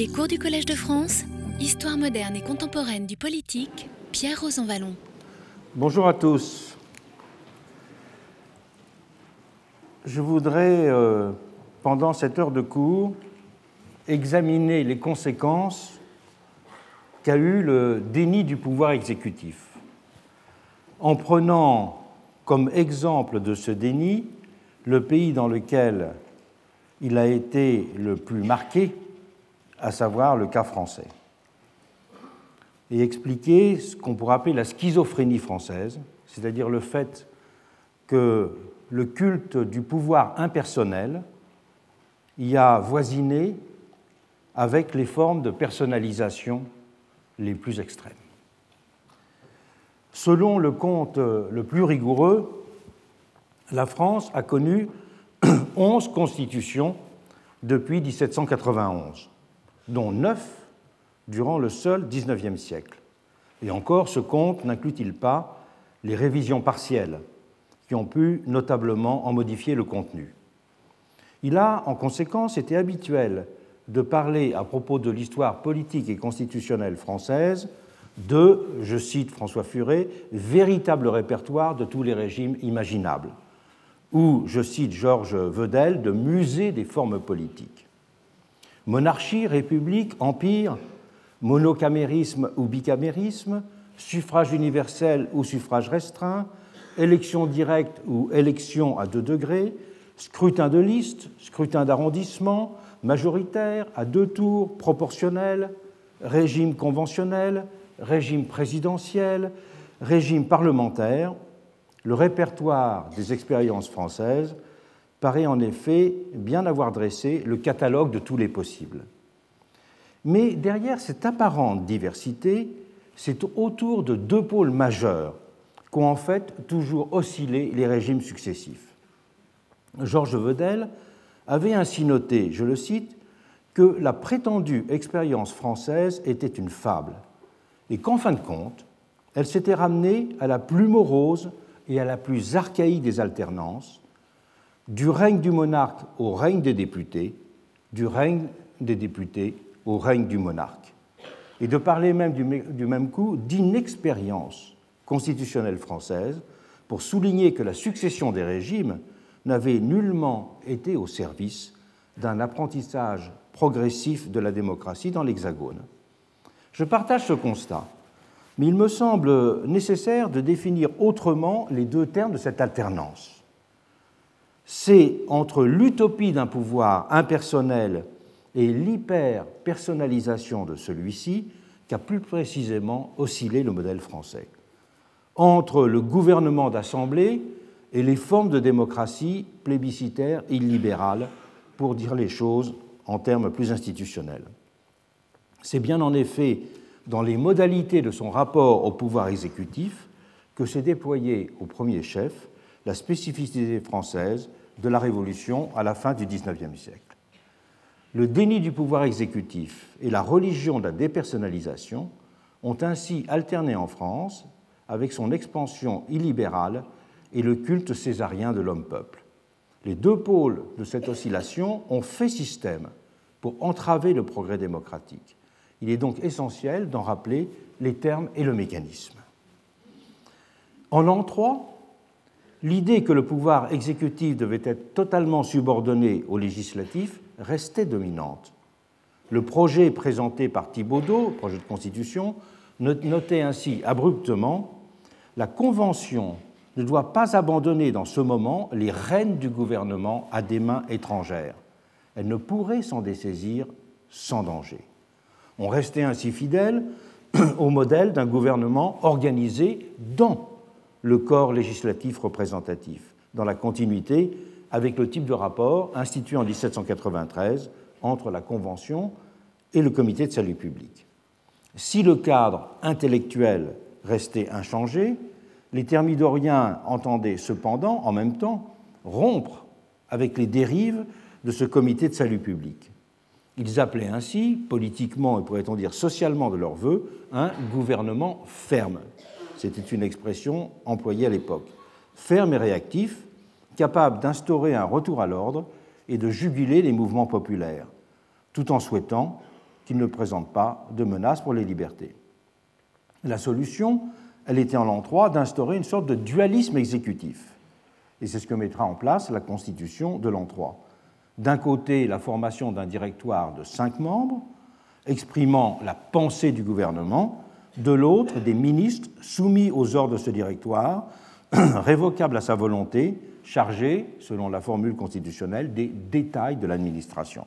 Les cours du Collège de France, Histoire moderne et contemporaine du politique, Pierre Rosanvallon. Bonjour à tous. Je voudrais, euh, pendant cette heure de cours, examiner les conséquences qu'a eu le déni du pouvoir exécutif, en prenant comme exemple de ce déni le pays dans lequel il a été le plus marqué, à savoir le cas français, et expliquer ce qu'on pourrait appeler la schizophrénie française, c'est-à-dire le fait que le culte du pouvoir impersonnel y a voisiné avec les formes de personnalisation les plus extrêmes. Selon le compte le plus rigoureux, la France a connu 11 constitutions depuis 1791, dont 9 durant le seul XIXe siècle. Et encore, ce compte n'inclut-il pas les révisions partielles qui ont pu notablement en modifier le contenu. Il a, en conséquence, été habituel de parler à propos de l'histoire politique et constitutionnelle française de, je cite François Furet, véritable répertoire de tous les régimes imaginables, ou, je cite Georges Vedel, de musée des formes politiques. Monarchie, république, empire, monocamérisme ou bicamérisme, suffrage universel ou suffrage restreint, élection directe ou élection à deux degrés, scrutin de liste, scrutin d'arrondissement, majoritaire, à deux tours, proportionnel, régime conventionnel, régime présidentiel, régime parlementaire, le répertoire des expériences françaises paraît en effet bien avoir dressé le catalogue de tous les possibles. Mais derrière cette apparente diversité, c'est autour de deux pôles majeurs qu'ont en fait toujours oscillé les régimes successifs. Georges Vedel avait ainsi noté, je le cite, que la prétendue expérience française était une fable et qu'en fin de compte, elle s'était ramenée à la plus morose et à la plus archaïque des alternances, du règne du monarque au règne des députés, du règne des députés au règne du monarque, et de parler même du même coup d'inexpérience constitutionnelle française pour souligner que la succession des régimes n'avait nullement été au service d'un apprentissage progressif de la démocratie dans l'Hexagone. Je partage ce constat, mais il me semble nécessaire de définir autrement les deux termes de cette alternance. C'est entre l'utopie d'un pouvoir impersonnel et l'hyper-personnalisation de celui-ci qu'a plus précisément oscillé le modèle français. Entre le gouvernement d'assemblée et les formes de démocratie plébiscitaire et illibérale, pour dire les choses en termes plus institutionnels. C'est bien en effet dans les modalités de son rapport au pouvoir exécutif que s'est déployée au premier chef la spécificité française de la Révolution à la fin du XIXe siècle. Le déni du pouvoir exécutif et la religion de la dépersonnalisation ont ainsi alterné en France avec son expansion illibérale et le culte césarien de l'homme-peuple. Les deux pôles de cette oscillation ont fait système pour entraver le progrès démocratique. Il est donc essentiel d'en rappeler les termes et le mécanisme. En l'an 3, l'idée que le pouvoir exécutif devait être totalement subordonné au législatif restait dominante. Le projet présenté par Thibaudeau, projet de constitution, notait ainsi abruptement la Convention ne doit pas abandonner dans ce moment les rênes du gouvernement à des mains étrangères. Elle ne pourrait s'en dessaisir sans danger. On restait ainsi fidèle au modèle d'un gouvernement organisé dans le corps législatif représentatif, dans la continuité avec le type de rapport institué en 1793 entre la Convention et le Comité de salut public. Si le cadre intellectuel restait inchangé, les thermidoriens entendaient cependant, en même temps, rompre avec les dérives de ce comité de salut public. Ils appelaient ainsi, politiquement et pourrait-on dire socialement de leur vœu, un gouvernement ferme. C'était une expression employée à l'époque. Ferme et réactif, capable d'instaurer un retour à l'ordre et de juguler les mouvements populaires, tout en souhaitant qu'il ne présente pas de menace pour les libertés. La solution, elle était en l'an 3 d'instaurer une sorte de dualisme exécutif. Et c'est ce que mettra en place la Constitution de l'an 3. D'un côté, la formation d'un directoire de cinq membres, exprimant la pensée du gouvernement, de l'autre, des ministres soumis aux ordres de ce directoire, révocables à sa volonté, chargés, selon la formule constitutionnelle, des détails de l'administration.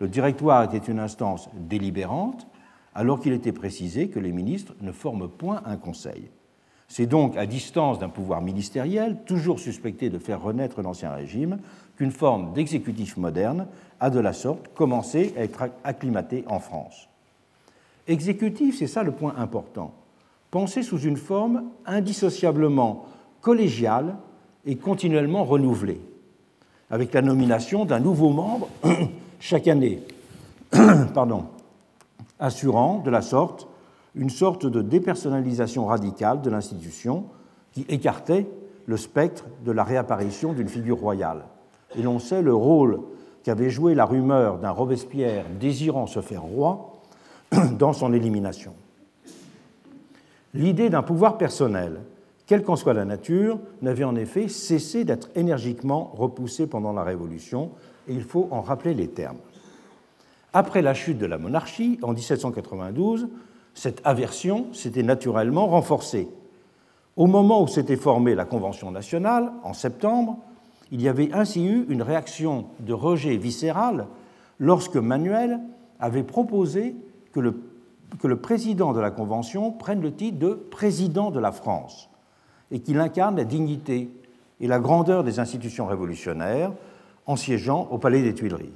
Le directoire était une instance délibérante, alors qu'il était précisé que les ministres ne forment point un conseil. C'est donc à distance d'un pouvoir ministériel, toujours suspecté de faire renaître l'ancien régime, qu'une forme d'exécutif moderne a de la sorte commencé à être acclimatée en France. Exécutif, c'est ça le point important, pensé sous une forme indissociablement collégiale et continuellement renouvelée, avec la nomination d'un nouveau membre chaque année, pardon, assurant de la sorte une sorte de dépersonnalisation radicale de l'institution qui écartait le spectre de la réapparition d'une figure royale. Et l'on sait le rôle qu'avait joué la rumeur d'un Robespierre désirant se faire roi dans son élimination. L'idée d'un pouvoir personnel, quelle qu'en soit la nature, n'avait en effet cessé d'être énergiquement repoussée pendant la Révolution, et il faut en rappeler les termes. Après la chute de la monarchie, en 1792, cette aversion s'était naturellement renforcée. Au moment où s'était formée la Convention nationale, en septembre, il y avait ainsi eu une réaction de rejet viscéral lorsque Manuel avait proposé que le, président de la Convention prenne le titre de président de la France et qu'il incarne la dignité et la grandeur des institutions révolutionnaires en siégeant au Palais des Tuileries.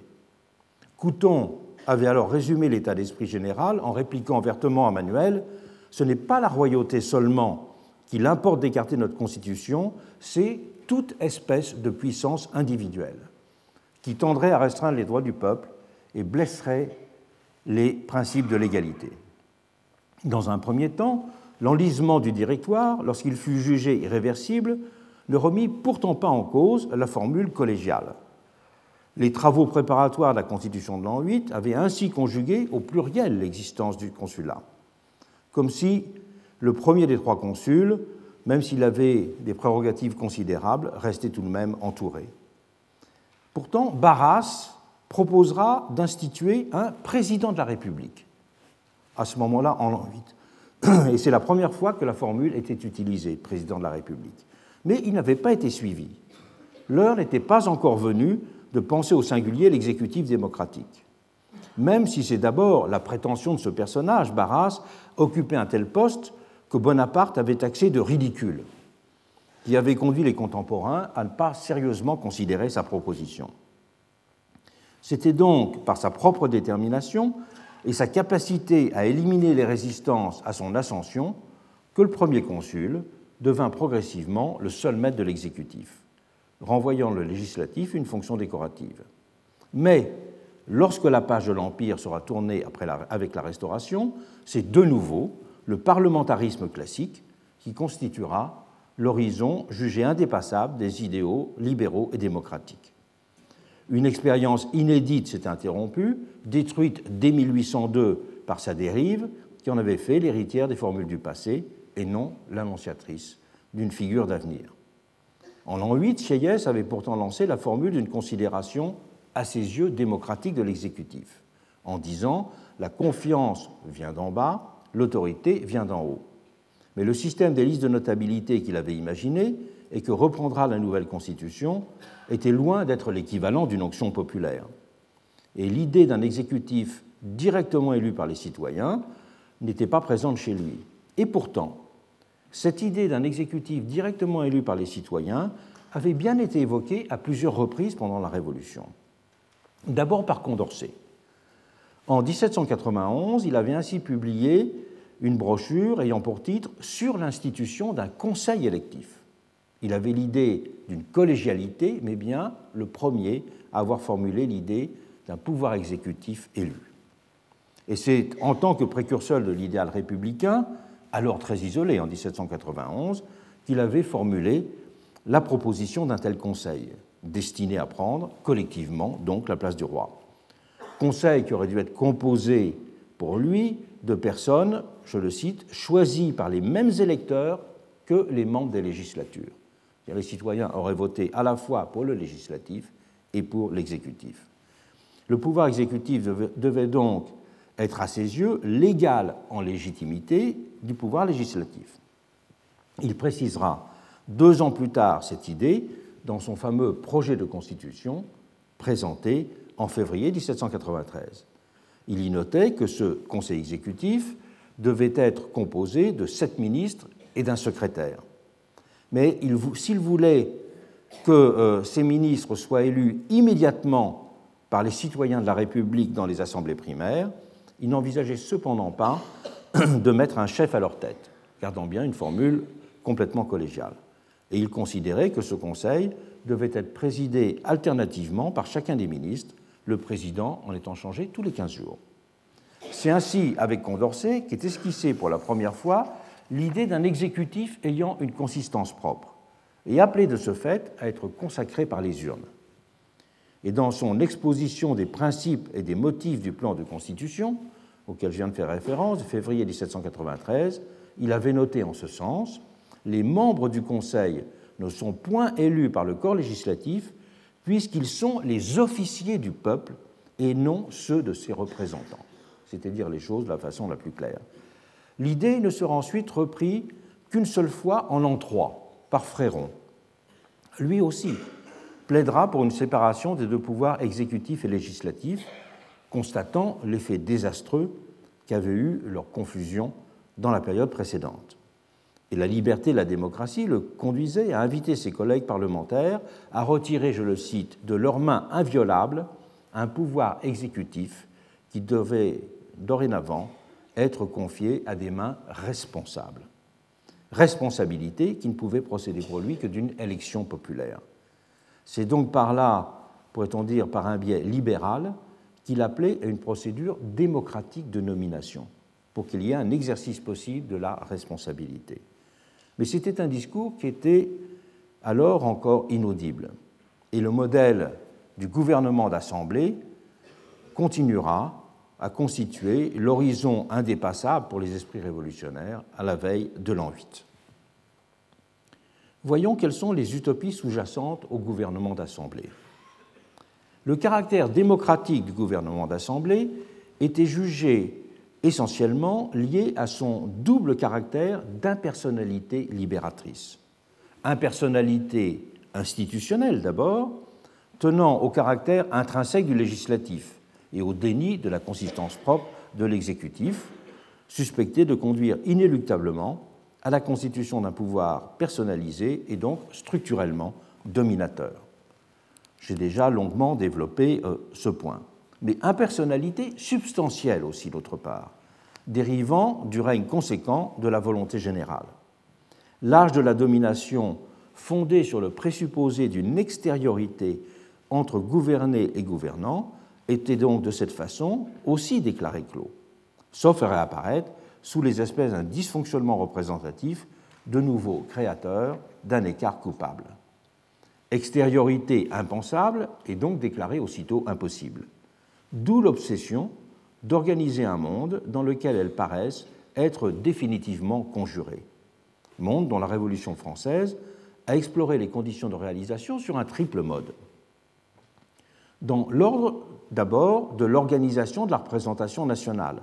Couton avait alors résumé l'état d'esprit général en répliquant vertement à Manuel Ce n'est pas la royauté seulement qu'il importe d'écarter notre Constitution, c'est toute espèce de puissance individuelle qui tendrait à restreindre les droits du peuple et blesserait les principes de l'égalité. Dans un premier temps, l'enlisement du directoire, lorsqu'il fut jugé irréversible, ne remit pourtant pas en cause la formule collégiale. Les travaux préparatoires de la Constitution de l'an 8 avaient ainsi conjugué au pluriel l'existence du consulat, comme si le premier des trois consuls, même s'il avait des prérogatives considérables, restait tout de même entouré. Pourtant, Barras proposera d'instituer un président de la République, à ce moment-là en l'an 8. Et c'est la première fois que la formule était utilisée, président de la République. Mais il n'avait pas été suivi. L'heure n'était pas encore venue de penser au singulier l'exécutif démocratique. Même si c'est d'abord la prétention de ce personnage, Barras, occuper un tel poste que Bonaparte avait taxé de ridicule, qui avait conduit les contemporains à ne pas sérieusement considérer sa proposition. C'était donc par sa propre détermination et sa capacité à éliminer les résistances à son ascension que le premier consul devint progressivement le seul maître de l'exécutif renvoyant le législatif une fonction décorative. Mais lorsque la page de l'Empire sera tournée avec la Restauration, c'est de nouveau le parlementarisme classique qui constituera l'horizon jugé indépassable des idéaux libéraux et démocratiques. Une expérience inédite s'est interrompue, détruite dès 1802 par sa dérive, qui en avait fait l'héritière des formules du passé et non l'annonciatrice d'une figure d'avenir. En l'an 8, Sieyès avait pourtant lancé la formule d'une considération à ses yeux démocratique de l'exécutif, en disant la confiance vient d'en bas, l'autorité vient d'en haut. Mais le système des listes de notabilité qu'il avait imaginé et que reprendra la nouvelle Constitution était loin d'être l'équivalent d'une onction populaire. Et l'idée d'un exécutif directement élu par les citoyens n'était pas présente chez lui. Et pourtant, cette idée d'un exécutif directement élu par les citoyens avait bien été évoquée à plusieurs reprises pendant la Révolution. D'abord par Condorcet. En 1791, il avait ainsi publié une brochure ayant pour titre Sur l'institution d'un conseil électif. Il avait l'idée d'une collégialité, mais bien le premier à avoir formulé l'idée d'un pouvoir exécutif élu. Et c'est en tant que précurseur de l'idéal républicain alors très isolé en 1791, qu'il avait formulé la proposition d'un tel conseil, destiné à prendre collectivement donc la place du roi. conseil qui aurait dû être composé pour lui de personnes, je le cite, choisies par les mêmes électeurs que les membres des législatures. Les citoyens auraient voté à la fois pour le législatif et pour l'exécutif. Le pouvoir exécutif devait donc être à ses yeux l'égal en légitimité du pouvoir législatif. Il précisera deux ans plus tard cette idée dans son fameux projet de constitution présenté en février 1793. Il y notait que ce conseil exécutif devait être composé de sept ministres et d'un secrétaire. Mais s'il voulait que euh, ces ministres soient élus immédiatement par les citoyens de la République dans les assemblées primaires, il n'envisageait cependant pas de mettre un chef à leur tête, gardant bien une formule complètement collégiale. Et il considérait que ce Conseil devait être présidé alternativement par chacun des ministres, le président en étant changé tous les 15 jours. C'est ainsi, avec Condorcet, qu'est esquissée pour la première fois l'idée d'un exécutif ayant une consistance propre et appelé de ce fait à être consacré par les urnes. Et dans son exposition des principes et des motifs du plan de constitution, auquel je viens de faire référence, de février 1793, il avait noté en ce sens les membres du Conseil ne sont point élus par le corps législatif, puisqu'ils sont les officiers du peuple et non ceux de ses représentants, c'est-à-dire les choses de la façon la plus claire. L'idée ne sera ensuite reprise qu'une seule fois en l'an 3 par Fréron. Lui aussi plaidera pour une séparation des deux pouvoirs exécutifs et législatifs, constatant l'effet désastreux qu'avait eu leur confusion dans la période précédente et la liberté et la démocratie le conduisaient à inviter ses collègues parlementaires à retirer, je le cite, de leurs mains inviolables un pouvoir exécutif qui devait dorénavant être confié à des mains responsables. Responsabilité qui ne pouvait procéder pour lui que d'une élection populaire. C'est donc par là, pourrait-on dire par un biais libéral, qu'il appelait à une procédure démocratique de nomination, pour qu'il y ait un exercice possible de la responsabilité. Mais c'était un discours qui était alors encore inaudible. Et le modèle du gouvernement d'assemblée continuera à constituer l'horizon indépassable pour les esprits révolutionnaires à la veille de l'an 8. Voyons quelles sont les utopies sous-jacentes au gouvernement d'assemblée. Le caractère démocratique du gouvernement d'assemblée était jugé essentiellement lié à son double caractère d'impersonnalité libératrice. Impersonnalité institutionnelle d'abord, tenant au caractère intrinsèque du législatif et au déni de la consistance propre de l'exécutif, suspecté de conduire inéluctablement à la constitution d'un pouvoir personnalisé et donc structurellement dominateur. J'ai déjà longuement développé euh, ce point mais impersonnalité substantielle aussi d'autre part, dérivant du règne conséquent de la volonté générale. L'âge de la domination fondé sur le présupposé d'une extériorité entre gouverné et gouvernant était donc de cette façon aussi déclaré clos, sauf à réapparaître sous les espèces d'un dysfonctionnement représentatif de nouveaux créateurs d'un écart coupable. Extériorité impensable est donc déclarée aussitôt impossible. D'où l'obsession d'organiser un monde dans lequel elles paraissent être définitivement conjurées. Monde dont la Révolution française a exploré les conditions de réalisation sur un triple mode. Dans l'ordre d'abord de l'organisation de la représentation nationale,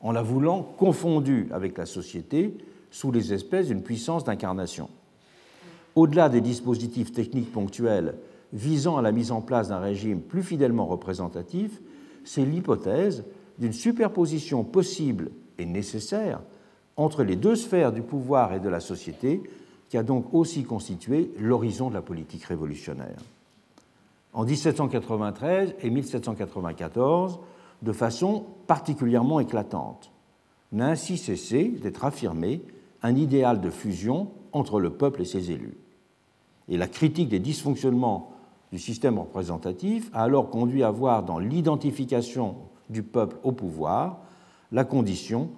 en la voulant confondue avec la société sous les espèces d'une puissance d'incarnation. Au-delà des dispositifs techniques ponctuels visant à la mise en place d'un régime plus fidèlement représentatif, c'est l'hypothèse d'une superposition possible et nécessaire entre les deux sphères du pouvoir et de la société qui a donc aussi constitué l'horizon de la politique révolutionnaire. En 1793 et 1794, de façon particulièrement éclatante, n'a ainsi cessé d'être affirmé un idéal de fusion entre le peuple et ses élus. Et la critique des dysfonctionnements du système représentatif a alors conduit à voir dans l'identification du peuple au pouvoir la condition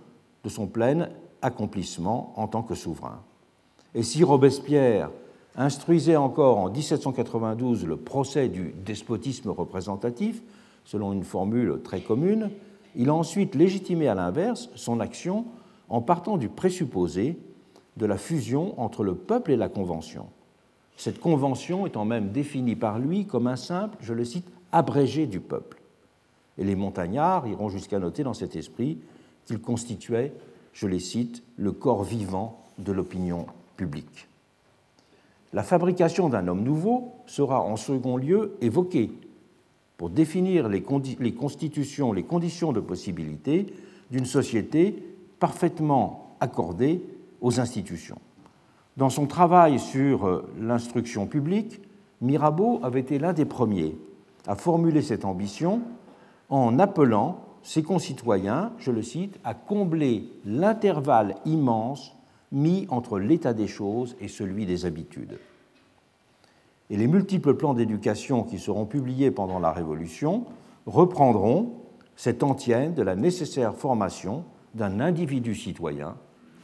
de son plein accomplissement en tant que souverain. Et si Robespierre instruisait encore en 1792 le procès du despotisme représentatif, selon une formule très commune, il a ensuite légitimé à l'inverse son action en partant du présupposé de la fusion entre le peuple et la Convention. Cette Convention étant même définie par lui comme un simple, je le cite, abrégé du peuple. Et les montagnards iront jusqu'à noter dans cet esprit qu'il constituait, je les cite, le corps vivant de l'opinion publique. La fabrication d'un homme nouveau sera en second lieu évoquée pour définir les, constitutions, les conditions de possibilité d'une société parfaitement accordée aux institutions. Dans son travail sur euh, l'instruction publique, Mirabeau avait été l'un des premiers à formuler cette ambition en appelant ses concitoyens, je le cite, à combler l'intervalle immense mis entre l'état des choses et celui des habitudes. Et les multiples plans d'éducation qui seront publiés pendant la Révolution reprendront cette antienne de la nécessaire formation d'un individu citoyen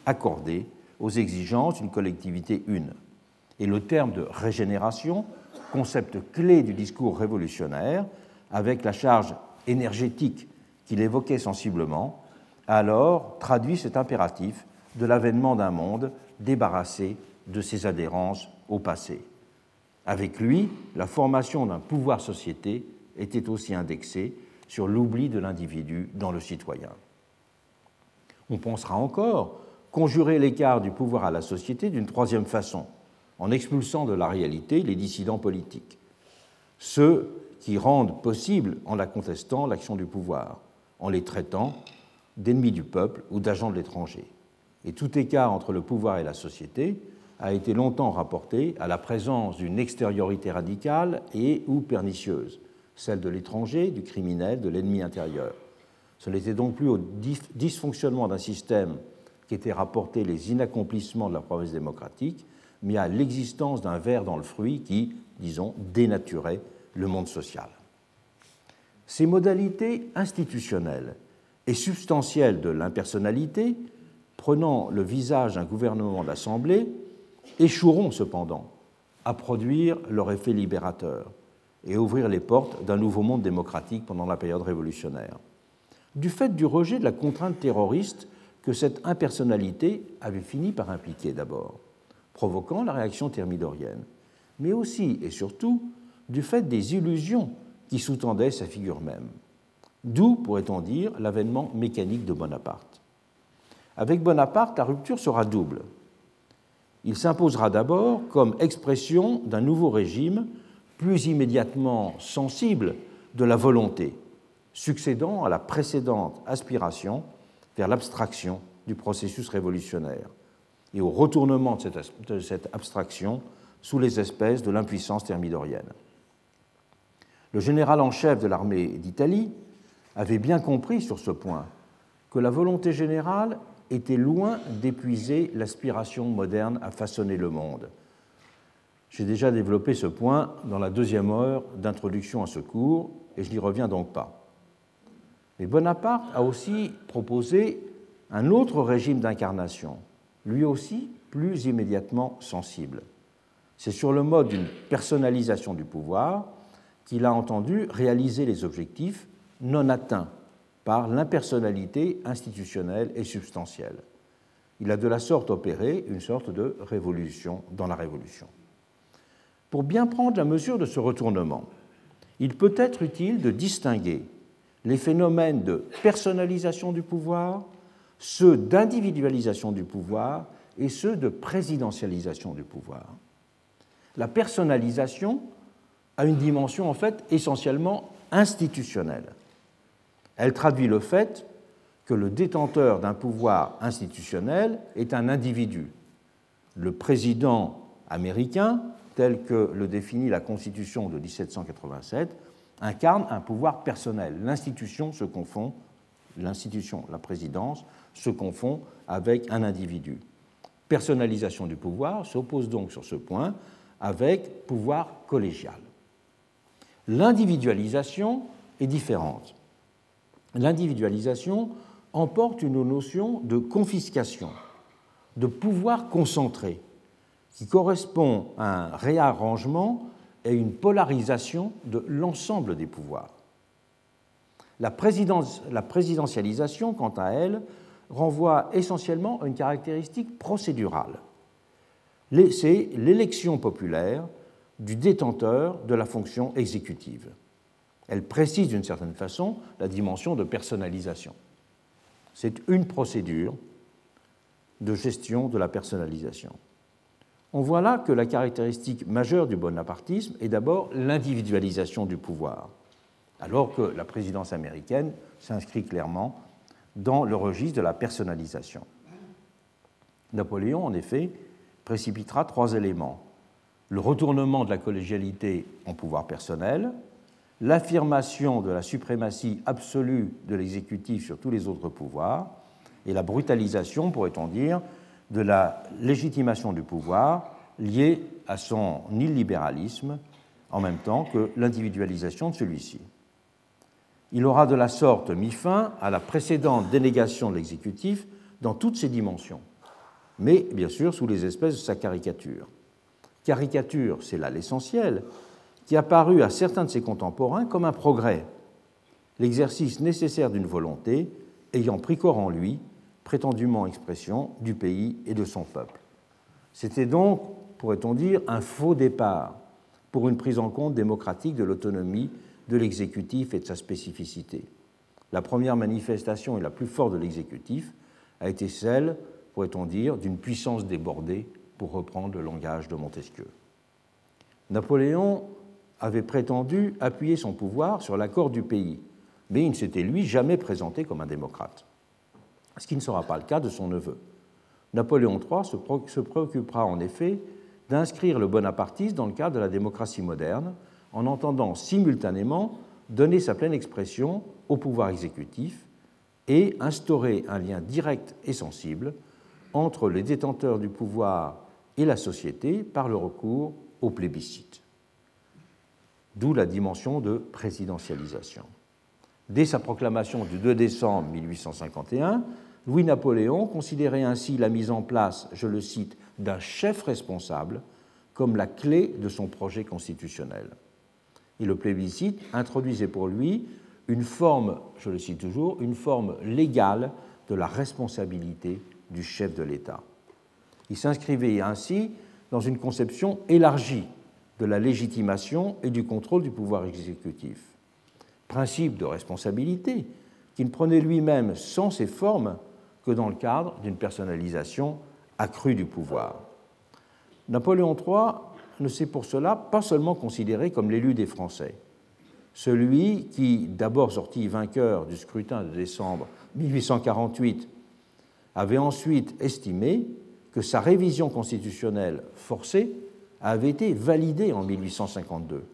accordé aux exigences d'une collectivité une. Et le terme de régénération, concept clé du discours révolutionnaire, avec la charge énergétique qu'il évoquait sensiblement, a alors traduit cet impératif de l'avènement d'un monde débarrassé de ses adhérences au passé. Avec lui, la formation d'un pouvoir-société était aussi indexée sur l'oubli de l'individu dans le citoyen. On pensera encore conjurer l'écart du pouvoir à la société d'une troisième façon, en expulsant de la réalité les dissidents politiques, ceux qui rendent possible, en la contestant, l'action du pouvoir, en les traitant d'ennemis du peuple ou d'agents de l'étranger. Et tout écart entre le pouvoir et la société a été longtemps rapporté à la présence d'une extériorité radicale et ou pernicieuse, celle de l'étranger, du criminel, de l'ennemi intérieur. Ce n'était donc plus au dysfonctionnement d'un système qui était rapporté les inaccomplissements de la promesse démocratique, mais à l'existence d'un ver dans le fruit qui, disons, dénaturait le monde social. Ces modalités institutionnelles et substantielles de l'impersonnalité, prenant le visage d'un gouvernement d'assemblée, échoueront cependant à produire leur effet libérateur et ouvrir les portes d'un nouveau monde démocratique pendant la période révolutionnaire. Du fait du rejet de la contrainte terroriste que cette impersonnalité avait fini par impliquer d'abord, provoquant la réaction thermidorienne, mais aussi et surtout du fait des illusions qui sous-tendaient sa figure même. D'où, pourrait-on dire, l'avènement mécanique de Bonaparte. Avec Bonaparte, la rupture sera double. Il s'imposera d'abord comme expression d'un nouveau régime plus immédiatement sensible de la volonté, succédant à la précédente aspiration vers l'abstraction du processus révolutionnaire et au retournement de cette, abstraction sous les espèces de l'impuissance thermidorienne. Le général en chef de l'armée d'Italie avait bien compris sur ce point que la volonté générale était loin d'épuiser l'aspiration moderne à façonner le monde. J'ai déjà développé ce point dans la deuxième heure d'introduction à ce cours et je n'y reviens donc pas. Mais Bonaparte a aussi proposé un autre régime d'incarnation, lui aussi plus immédiatement sensible. C'est sur le mode d'une personnalisation du pouvoir qu'il a entendu réaliser les objectifs non atteints par l'impersonnalité institutionnelle et substantielle. Il a de la sorte opéré une sorte de révolution dans la révolution. Pour bien prendre la mesure de ce retournement, il peut être utile de distinguer les phénomènes de personnalisation du pouvoir, ceux d'individualisation du pouvoir et ceux de présidentialisation du pouvoir. La personnalisation a une dimension en fait essentiellement institutionnelle. Elle traduit le fait que le détenteur d'un pouvoir institutionnel est un individu. Le président américain, tel que le définit la Constitution de 1787, incarne un pouvoir personnel. L'institution se confond, l'institution, la présidence, se confond avec un individu. Personnalisation du pouvoir s'oppose donc sur ce point avec pouvoir collégial. L'individualisation est différente. L'individualisation emporte une notion de confiscation, de pouvoir concentré, qui correspond à un réarrangement et une polarisation de l'ensemble des pouvoirs. La, présidentialisation, quant à elle, renvoie essentiellement à une caractéristique procédurale. C'est l'élection populaire du détenteur de la fonction exécutive. Elle précise d'une certaine façon la dimension de personnalisation. C'est une procédure de gestion de la personnalisation. On voit là que la caractéristique majeure du bonapartisme est d'abord l'individualisation du pouvoir, alors que la présidence américaine s'inscrit clairement dans le registre de la personnalisation. Napoléon, en effet, précipitera trois éléments. Le retournement de la collégialité en pouvoir personnel, l'affirmation de la suprématie absolue de l'exécutif sur tous les autres pouvoirs, et la brutalisation, pourrait-on dire, de la légitimation du pouvoir liée à son illibéralisme, en même temps que l'individualisation de celui-ci. Il aura de la sorte mis fin à la précédente dénégation de l'exécutif dans toutes ses dimensions, mais bien sûr sous les espèces de sa caricature. Caricature, c'est là l'essentiel, qui a paru à certains de ses contemporains comme un progrès, l'exercice nécessaire d'une volonté ayant pris corps en lui, prétendument expression du pays et de son peuple. C'était donc, pourrait-on dire, un faux départ pour une prise en compte démocratique de l'autonomie de l'exécutif et de sa spécificité. La première manifestation et la plus forte de l'exécutif a été celle, pourrait-on dire, d'une puissance débordée, pour reprendre le langage de Montesquieu. Napoléon avait prétendu appuyer son pouvoir sur l'accord du pays, mais il ne s'était lui jamais présenté comme un démocrate, ce qui ne sera pas le cas de son neveu. Napoléon III se préoccupera en effet d'inscrire le bonapartisme dans le cadre de la démocratie moderne, en entendant simultanément donner sa pleine expression au pouvoir exécutif et instaurer un lien direct et sensible entre les détenteurs du pouvoir et la société par le recours au plébiscite. D'où la dimension de présidentialisation. Dès sa proclamation du 2 décembre 1851, Louis-Napoléon considérait ainsi la mise en place, je le cite, d'un chef responsable comme la clé de son projet constitutionnel et le plébiscite introduisait pour lui une forme, je le cite toujours, une forme légale de la responsabilité du chef de l'État. Il s'inscrivait ainsi dans une conception élargie de la légitimation et du contrôle du pouvoir exécutif. Principe de responsabilité qui ne prenait lui-même sans ses formes que dans le cadre d'une personnalisation accrue du pouvoir. Napoléon III ne s'est pour cela pas seulement considéré comme l'élu des Français, celui qui, d'abord sorti vainqueur du scrutin de décembre 1848, avait ensuite estimé que sa révision constitutionnelle forcée avait été validée en 1852.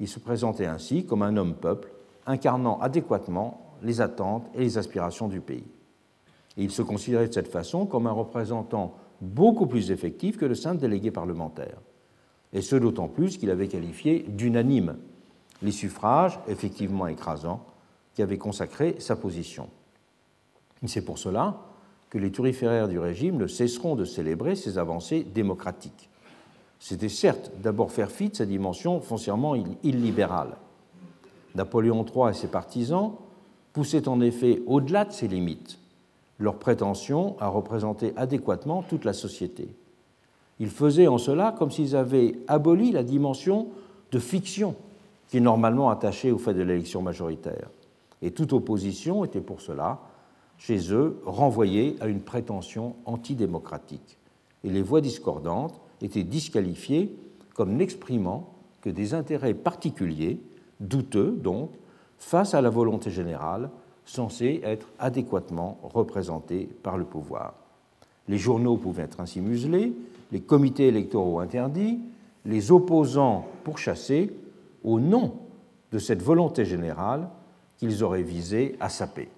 Il se présentait ainsi comme un homme-peuple incarnant adéquatement les attentes et les aspirations du pays. Et il se considérait de cette façon comme un représentant beaucoup plus effectif que le simple délégué parlementaire et ce d'autant plus qu'il avait qualifié d'unanime les suffrages effectivement écrasants qui avaient consacré sa position. C'est pour cela que les turiféraires du régime ne cesseront de célébrer ces avancées démocratiques. C'était certes d'abord faire fi de sa dimension foncièrement illibérale. Napoléon III et ses partisans poussaient en effet au-delà de ses limites leur prétention à représenter adéquatement toute la société. Ils faisaient en cela comme s'ils avaient aboli la dimension de fiction qui est normalement attachée au fait de l'élection majoritaire. Et toute opposition était pour cela, chez eux, renvoyée à une prétention antidémocratique. Et les voix discordantes étaient disqualifiées comme n'exprimant que des intérêts particuliers, douteux donc, face à la volonté générale censée être adéquatement représentée par le pouvoir. Les journaux pouvaient être ainsi muselés, les comités électoraux interdits, les opposants pourchassés au nom de cette volonté générale qu'ils auraient visé à saper.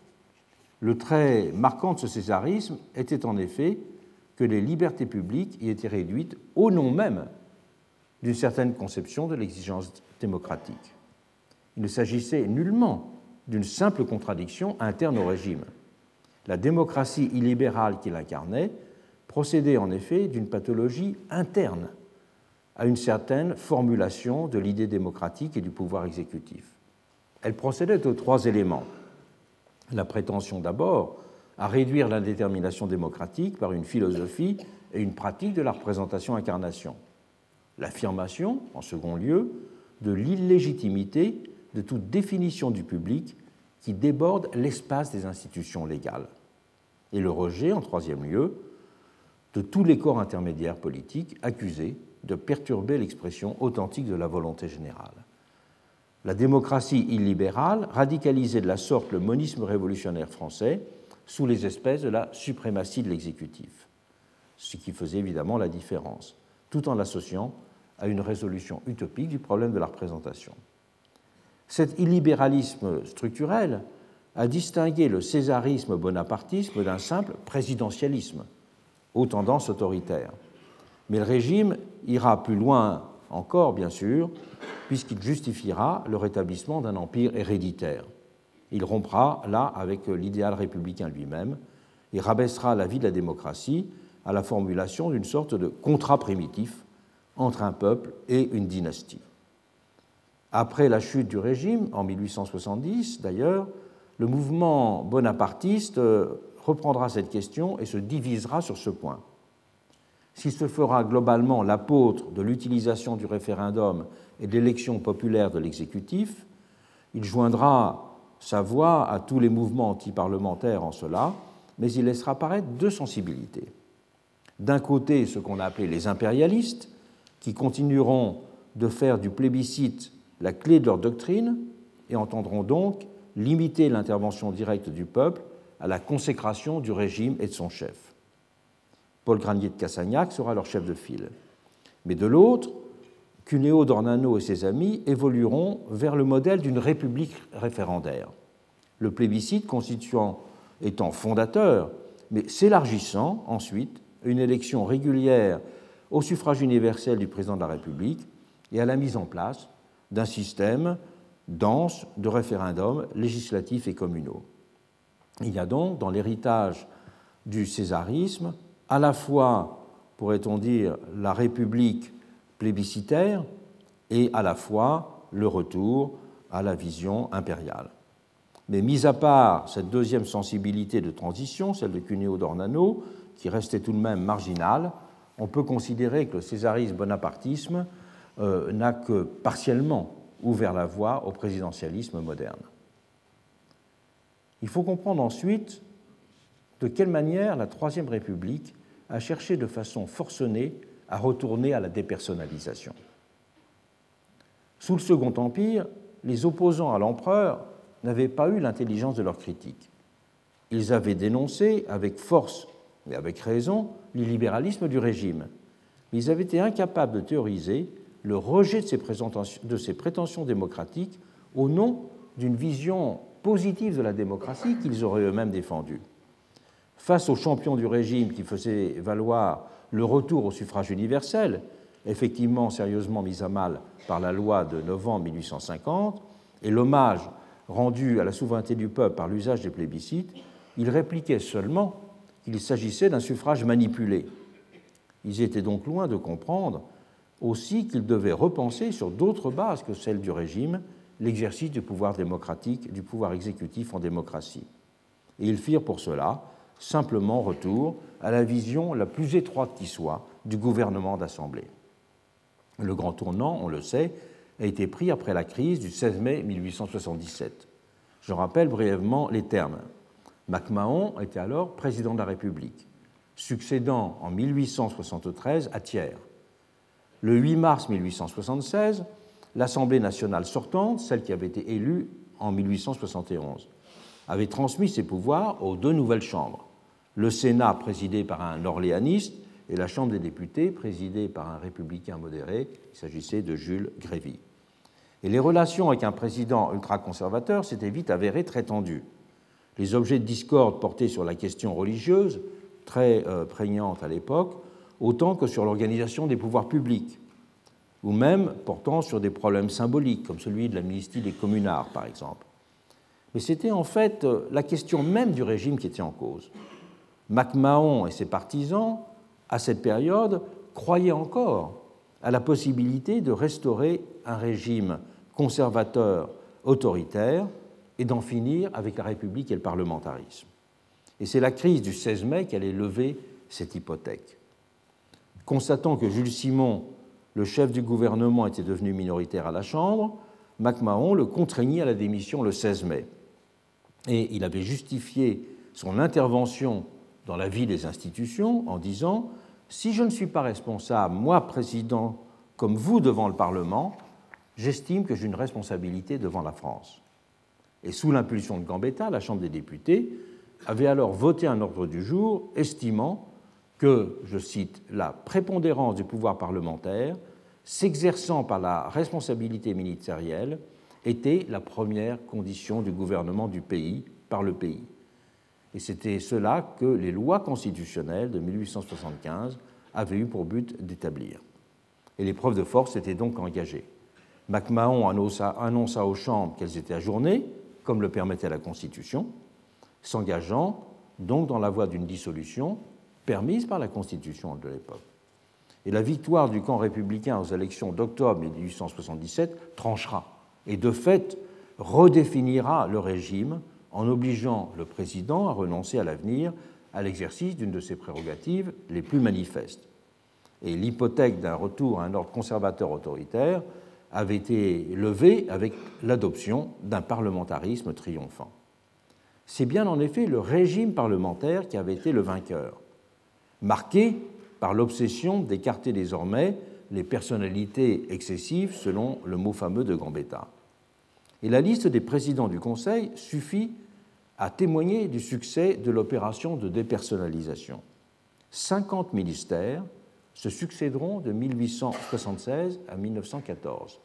Le trait marquant de ce césarisme était en effet que les libertés publiques y étaient réduites au nom même d'une certaine conception de l'exigence démocratique. Il ne s'agissait nullement d'une simple contradiction interne au régime. La démocratie illibérale qu'il incarnait procédait en effet d'une pathologie interne à une certaine formulation de l'idée démocratique et du pouvoir exécutif. Elle procédait aux trois éléments. La prétention d'abord à réduire l'indétermination démocratique par une philosophie et une pratique de la représentation-incarnation. L'affirmation, en second lieu, de l'illégitimité de toute définition du public qui déborde l'espace des institutions légales. Et le rejet, en troisième lieu, de tous les corps intermédiaires politiques accusés de perturber l'expression authentique de la volonté générale. La démocratie illibérale radicalisait de la sorte le monisme révolutionnaire français sous les espèces de la suprématie de l'exécutif, ce qui faisait évidemment la différence, tout en l'associant à une résolution utopique du problème de la représentation. Cet illibéralisme structurel a distingué le césarisme bonapartisme d'un simple présidentialisme aux tendances autoritaires. Mais le régime ira plus loin encore, bien sûr, puisqu'il justifiera le rétablissement d'un empire héréditaire. Il rompra là avec l'idéal républicain lui-même et rabaissera la vie de la démocratie à la formulation d'une sorte de contrat primitif entre un peuple et une dynastie. Après la chute du régime, en 1870 d'ailleurs, le mouvement bonapartiste reprendra cette question et se divisera sur ce point. S'il se fera globalement l'apôtre de l'utilisation du référendum et de l'élection populaire de l'exécutif, il joindra sa voix à tous les mouvements antiparlementaires en cela, mais il laissera apparaître deux sensibilités. D'un côté, ce qu'on a appelé les impérialistes, qui continueront de faire du plébiscite la clé de leur doctrine et entendront donc limiter l'intervention directe du peuple à la consécration du régime et de son chef. Paul Granier de Cassagnac sera leur chef de file. Mais de l'autre, Cuneo d'Ornano et ses amis évolueront vers le modèle d'une république référendaire, le plébiscite constituant étant fondateur, mais s'élargissant ensuite à une élection régulière au suffrage universel du président de la République et à la mise en place d'un système dense de référendums législatifs et communaux. Il y a donc dans l'héritage du césarisme à la fois, pourrait-on dire, la République plébiscitaire et à la fois le retour à la vision impériale. Mais mis à part cette deuxième sensibilité de transition, celle de Cuneo d'Ornano, qui restait tout de même marginale, on peut considérer que le césarisme bonapartisme euh, n'a que partiellement ouvert la voie au présidentialisme moderne. Il faut comprendre ensuite de quelle manière la Troisième République a cherché de façon forcenée à retourner à la dépersonnalisation. Sous le Second Empire, les opposants à l'empereur n'avaient pas eu l'intelligence de leur critique. Ils avaient dénoncé avec force, mais avec raison, l'illibéralisme du régime. Mais ils avaient été incapables de théoriser le rejet de ces, de ces prétentions démocratiques au nom d'une vision positive de la démocratie qu'ils auraient eux-mêmes défendue. Face aux champions du régime qui faisaient valoir le retour au suffrage universel, effectivement sérieusement mis à mal par la loi de novembre 1850, et l'hommage rendu à la souveraineté du peuple par l'usage des plébiscites, il répliquait seulement qu'il s'agissait d'un suffrage manipulé. Ils étaient donc loin de comprendre aussi qu'ils devaient repenser sur d'autres bases que celles du régime l'exercice du pouvoir démocratique, du pouvoir exécutif en démocratie. Et ils firent pour cela simplement retour à la vision la plus étroite qui soit du gouvernement d'Assemblée. Le grand tournant, on le sait, a été pris après la crise du 16 mai 1877. Je rappelle brièvement les termes. MacMahon était alors président de la République, succédant en 1873 à Thiers. Le 8 mars 1876, l'Assemblée nationale sortante, celle qui avait été élue en 1871, avait transmis ses pouvoirs aux deux nouvelles chambres, le Sénat présidé par un orléaniste et la Chambre des députés présidée par un républicain modéré, il s'agissait de Jules Grévy. Et les relations avec un président ultra-conservateur s'étaient vite avérées très tendues. Les objets de discorde portaient sur la question religieuse, très euh, prégnante à l'époque, autant que sur l'organisation des pouvoirs publics, ou même portant sur des problèmes symboliques, comme celui de l'amnistie des communards, par exemple. Mais c'était en fait euh, la question même du régime qui était en cause. MacMahon et ses partisans, à cette période, croyaient encore à la possibilité de restaurer un régime conservateur autoritaire et d'en finir avec la République et le parlementarisme. Et c'est la crise du 16 mai qui allait lever cette hypothèque. Constatant que Jules Simon, le chef du gouvernement, était devenu minoritaire à la Chambre, MacMahon le contraignit à la démission le 16 mai. Et il avait justifié son intervention dans la vie des institutions en disant Si je ne suis pas responsable, moi, président, comme vous devant le Parlement, j'estime que j'ai une responsabilité devant la France. Et sous l'impulsion de Gambetta, la Chambre des députés avait alors voté un ordre du jour estimant que, je cite, la prépondérance du pouvoir parlementaire s'exerçant par la responsabilité ministérielle était la première condition du gouvernement du pays par le pays. Et c'était cela que les lois constitutionnelles de 1875 avaient eu pour but d'établir. Et l'épreuve de force était donc engagée. MacMahon annonça, aux chambres qu'elles étaient ajournées, comme le permettait la Constitution, s'engageant donc dans la voie d'une dissolution permise par la Constitution de l'époque. Et la victoire du camp républicain aux élections d'octobre 1877 tranchera et de fait redéfinira le régime en obligeant le président à renoncer à l'avenir à l'exercice d'une de ses prérogatives les plus manifestes. Et l'hypothèque d'un retour à un ordre conservateur autoritaire avait été levée avec l'adoption d'un parlementarisme triomphant. C'est bien en effet le régime parlementaire qui avait été le vainqueur, marqué par l'obsession d'écarter désormais les personnalités excessives selon le mot fameux de Gambetta. Et la liste des présidents du Conseil suffit à témoigner du succès de l'opération de dépersonnalisation. 50 ministères se succéderont de 1876 à 1914,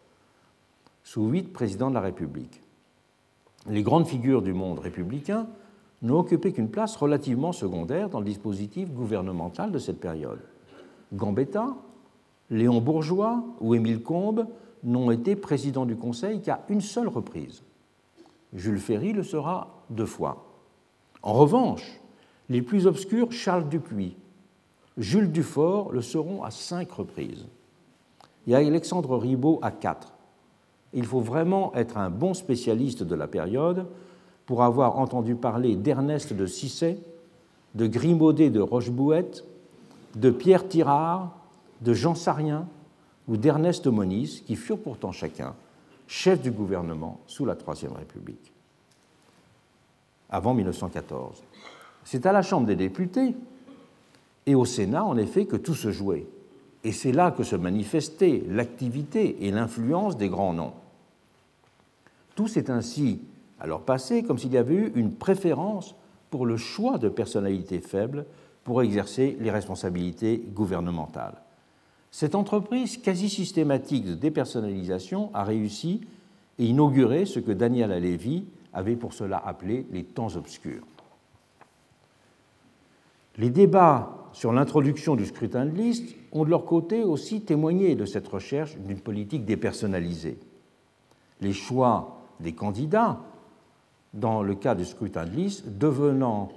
sous huit présidents de la République. Les grandes figures du monde républicain n'ont occupé qu'une place relativement secondaire dans le dispositif gouvernemental de cette période. Gambetta, Léon Bourgeois ou Émile Combes n'ont été présidents du Conseil qu'à une seule reprise. Jules Ferry le sera deux fois. En revanche, les plus obscurs, Charles Dupuis, Jules Dufort, le seront à cinq reprises. Et Alexandre Ribot à quatre. Il faut vraiment être un bon spécialiste de la période pour avoir entendu parler d'Ernest de Cissé, de Grimaudet de Rochebouette, de Pierre Tirard, de Jean Sarien ou d'Ernest Moniz, qui furent pourtant chacun chefs du gouvernement sous la Troisième République, avant 1914. C'est à la Chambre des députés et au Sénat, en effet, que tout se jouait. Et c'est là que se manifestait l'activité et l'influence des grands noms. Tout s'est ainsi alors passé comme s'il y avait eu une préférence pour le choix de personnalités faibles pour exercer les responsabilités gouvernementales. Cette entreprise quasi systématique de dépersonnalisation a réussi et inauguré ce que Daniel Alévi avait pour cela appelé les temps obscurs. Les débats sur l'introduction du scrutin de liste ont de leur côté aussi témoigné de cette recherche d'une politique dépersonnalisée. Les choix des candidats, dans le cas du scrutin de liste, devenant,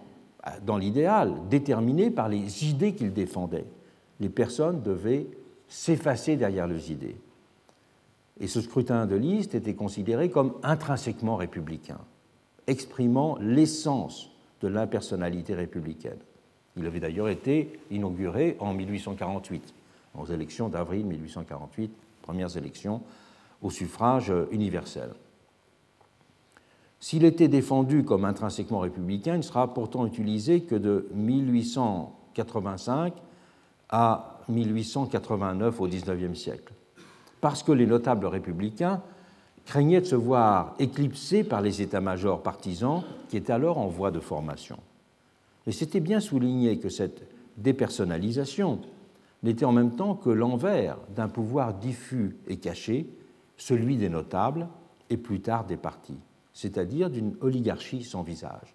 dans l'idéal, déterminés par les idées qu'ils défendaient. Les personnes devaient s'effacer derrière les idées. Et ce scrutin de liste était considéré comme intrinsèquement républicain, exprimant l'essence de l'impersonnalité républicaine. Il avait d'ailleurs été inauguré en 1848, aux élections d'avril 1848, premières élections au suffrage universel. S'il était défendu comme intrinsèquement républicain, il ne sera pourtant utilisé que de 1885 à 1889 au XIXe siècle, parce que les notables républicains craignaient de se voir éclipsés par les états-majors partisans qui étaient alors en voie de formation. Mais c'était bien souligné que cette dépersonnalisation n'était en même temps que l'envers d'un pouvoir diffus et caché, celui des notables et plus tard des partis, c'est-à-dire d'une oligarchie sans visage.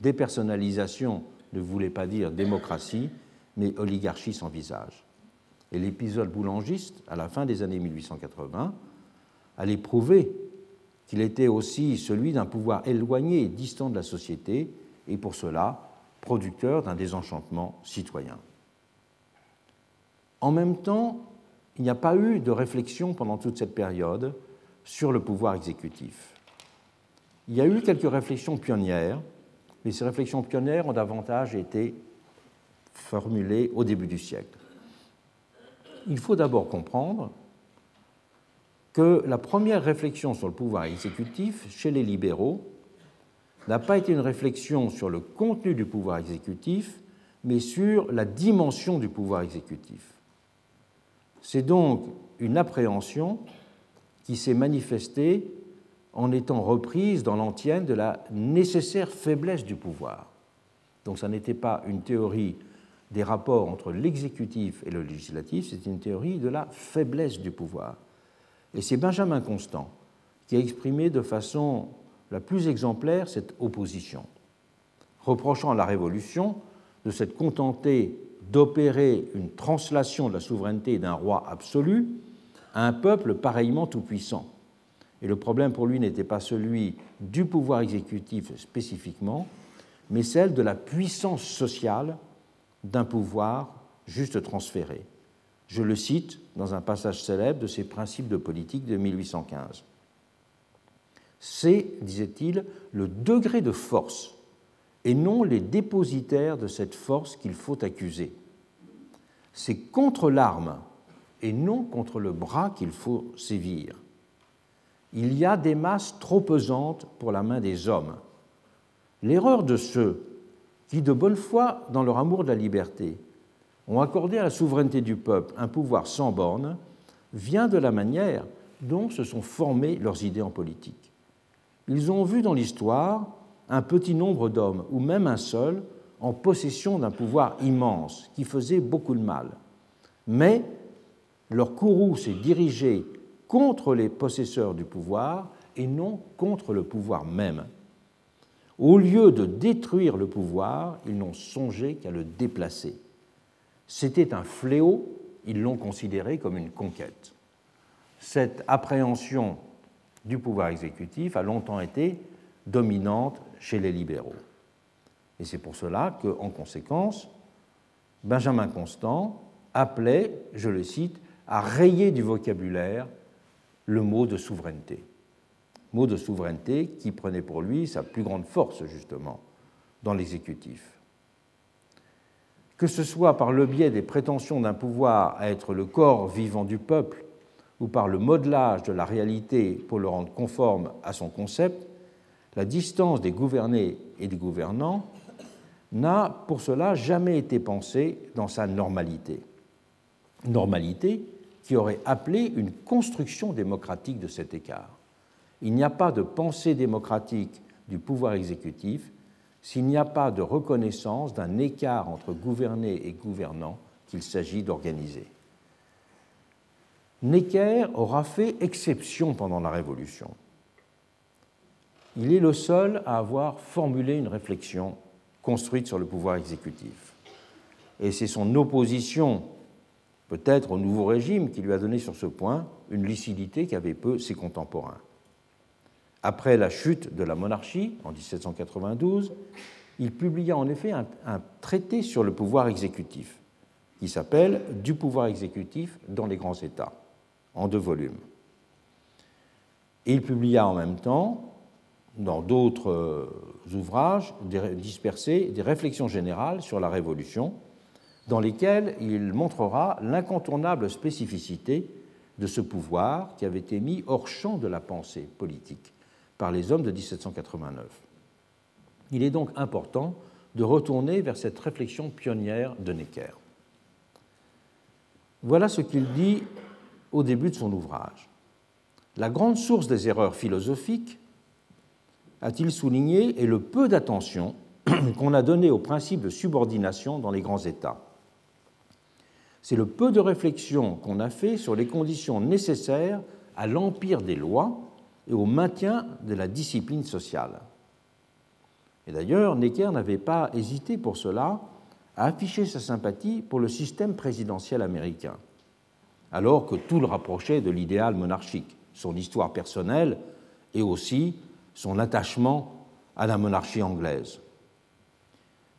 Dépersonnalisation ne voulait pas dire démocratie, mais oligarchie sans visage. Et l'épisode boulangiste, à la fin des années 1880, allait prouver qu'il était aussi celui d'un pouvoir éloigné et distant de la société, et pour cela producteur d'un désenchantement citoyen. En même temps, il n'y a pas eu de réflexion pendant toute cette période sur le pouvoir exécutif. il y a eu quelques réflexions pionnières, mais ces réflexions pionnières ont davantage été formulées au début du siècle. Il faut d'abord comprendre que la première réflexion sur le pouvoir exécutif chez les libéraux n'a pas été une réflexion sur le contenu du pouvoir exécutif, mais sur la dimension du pouvoir exécutif. C'est donc une appréhension qui s'est manifestée en étant reprise dans l'antienne de la nécessaire faiblesse du pouvoir. Donc ça n'était pas une théorie des rapports entre l'exécutif et le législatif, c'est une théorie de la faiblesse du pouvoir. Et c'est Benjamin Constant qui a exprimé de façon la plus exemplaire cette opposition, reprochant à la Révolution de s'être contentée d'opérer une translation de la souveraineté d'un roi absolu à un peuple pareillement tout-puissant. Et le problème pour lui n'était pas celui du pouvoir exécutif spécifiquement, mais celle de la puissance sociale d'un pouvoir juste transféré. Je le cite dans un passage célèbre de ses principes de politique de 1815. C'est, disait-il, le degré de force et non les dépositaires de cette force qu'il faut accuser. C'est contre l'arme et non contre le bras qu'il faut sévir. Il y a des masses trop pesantes pour la main des hommes. L'erreur de ceux qui, de bonne foi dans leur amour de la liberté, ont accordé à la souveraineté du peuple un pouvoir sans bornes vient de la manière dont se sont formées leurs idées en politique. Ils ont vu dans l'histoire un petit nombre d'hommes, ou même un seul, en possession d'un pouvoir immense qui faisait beaucoup de mal. Mais leur courroux s'est dirigé contre les possesseurs du pouvoir et non contre le pouvoir même. Au lieu de détruire le pouvoir, ils n'ont songé qu'à le déplacer. C'était un fléau, ils l'ont considéré comme une conquête. Cette appréhension du pouvoir exécutif a longtemps été dominante chez les libéraux. Et c'est pour cela qu'en conséquence, Benjamin Constant appelait, je le cite, à rayer du vocabulaire le mot de souveraineté. Mot de souveraineté qui prenait pour lui sa plus grande force, justement, dans l'exécutif. Que ce soit par le biais des prétentions d'un pouvoir à être le corps vivant du peuple ou par le modelage de la réalité pour le rendre conforme à son concept, la distance des gouvernés et des gouvernants n'a pour cela jamais été pensée dans sa normalité. Normalité qui aurait appelé une construction démocratique de cet écart. Il n'y a pas de pensée démocratique du pouvoir exécutif s'il n'y a pas de reconnaissance d'un écart entre gouvernés et gouvernants qu'il s'agit d'organiser. Necker aura fait exception pendant la Révolution. Il est le seul à avoir formulé une réflexion construite sur le pouvoir exécutif. Et c'est son opposition peut-être au nouveau régime qui lui a donné sur ce point une lucidité qu'avaient peu ses contemporains. Après la chute de la monarchie en 1792, il publia en effet un, traité sur le pouvoir exécutif qui s'appelle Du pouvoir exécutif dans les grands États, en deux volumes. Et il publia en même temps, dans d'autres euh, ouvrages dispersés, des réflexions générales sur la Révolution, dans lesquels il montrera l'incontournable spécificité de ce pouvoir qui avait été mis hors champ de la pensée politique par les hommes de 1789. Il est donc important de retourner vers cette réflexion pionnière de Necker. Voilà ce qu'il dit au début de son ouvrage. La grande source des erreurs philosophiques, a-t-il souligné, est le peu d'attention qu'on a donné au principe de subordination dans les grands États c'est le peu de réflexion qu'on a fait sur les conditions nécessaires à l'empire des lois et au maintien de la discipline sociale. Et d'ailleurs, Necker n'avait pas hésité pour cela à afficher sa sympathie pour le système présidentiel américain, alors que tout le rapprochait de l'idéal monarchique, son histoire personnelle et aussi son attachement à la monarchie anglaise.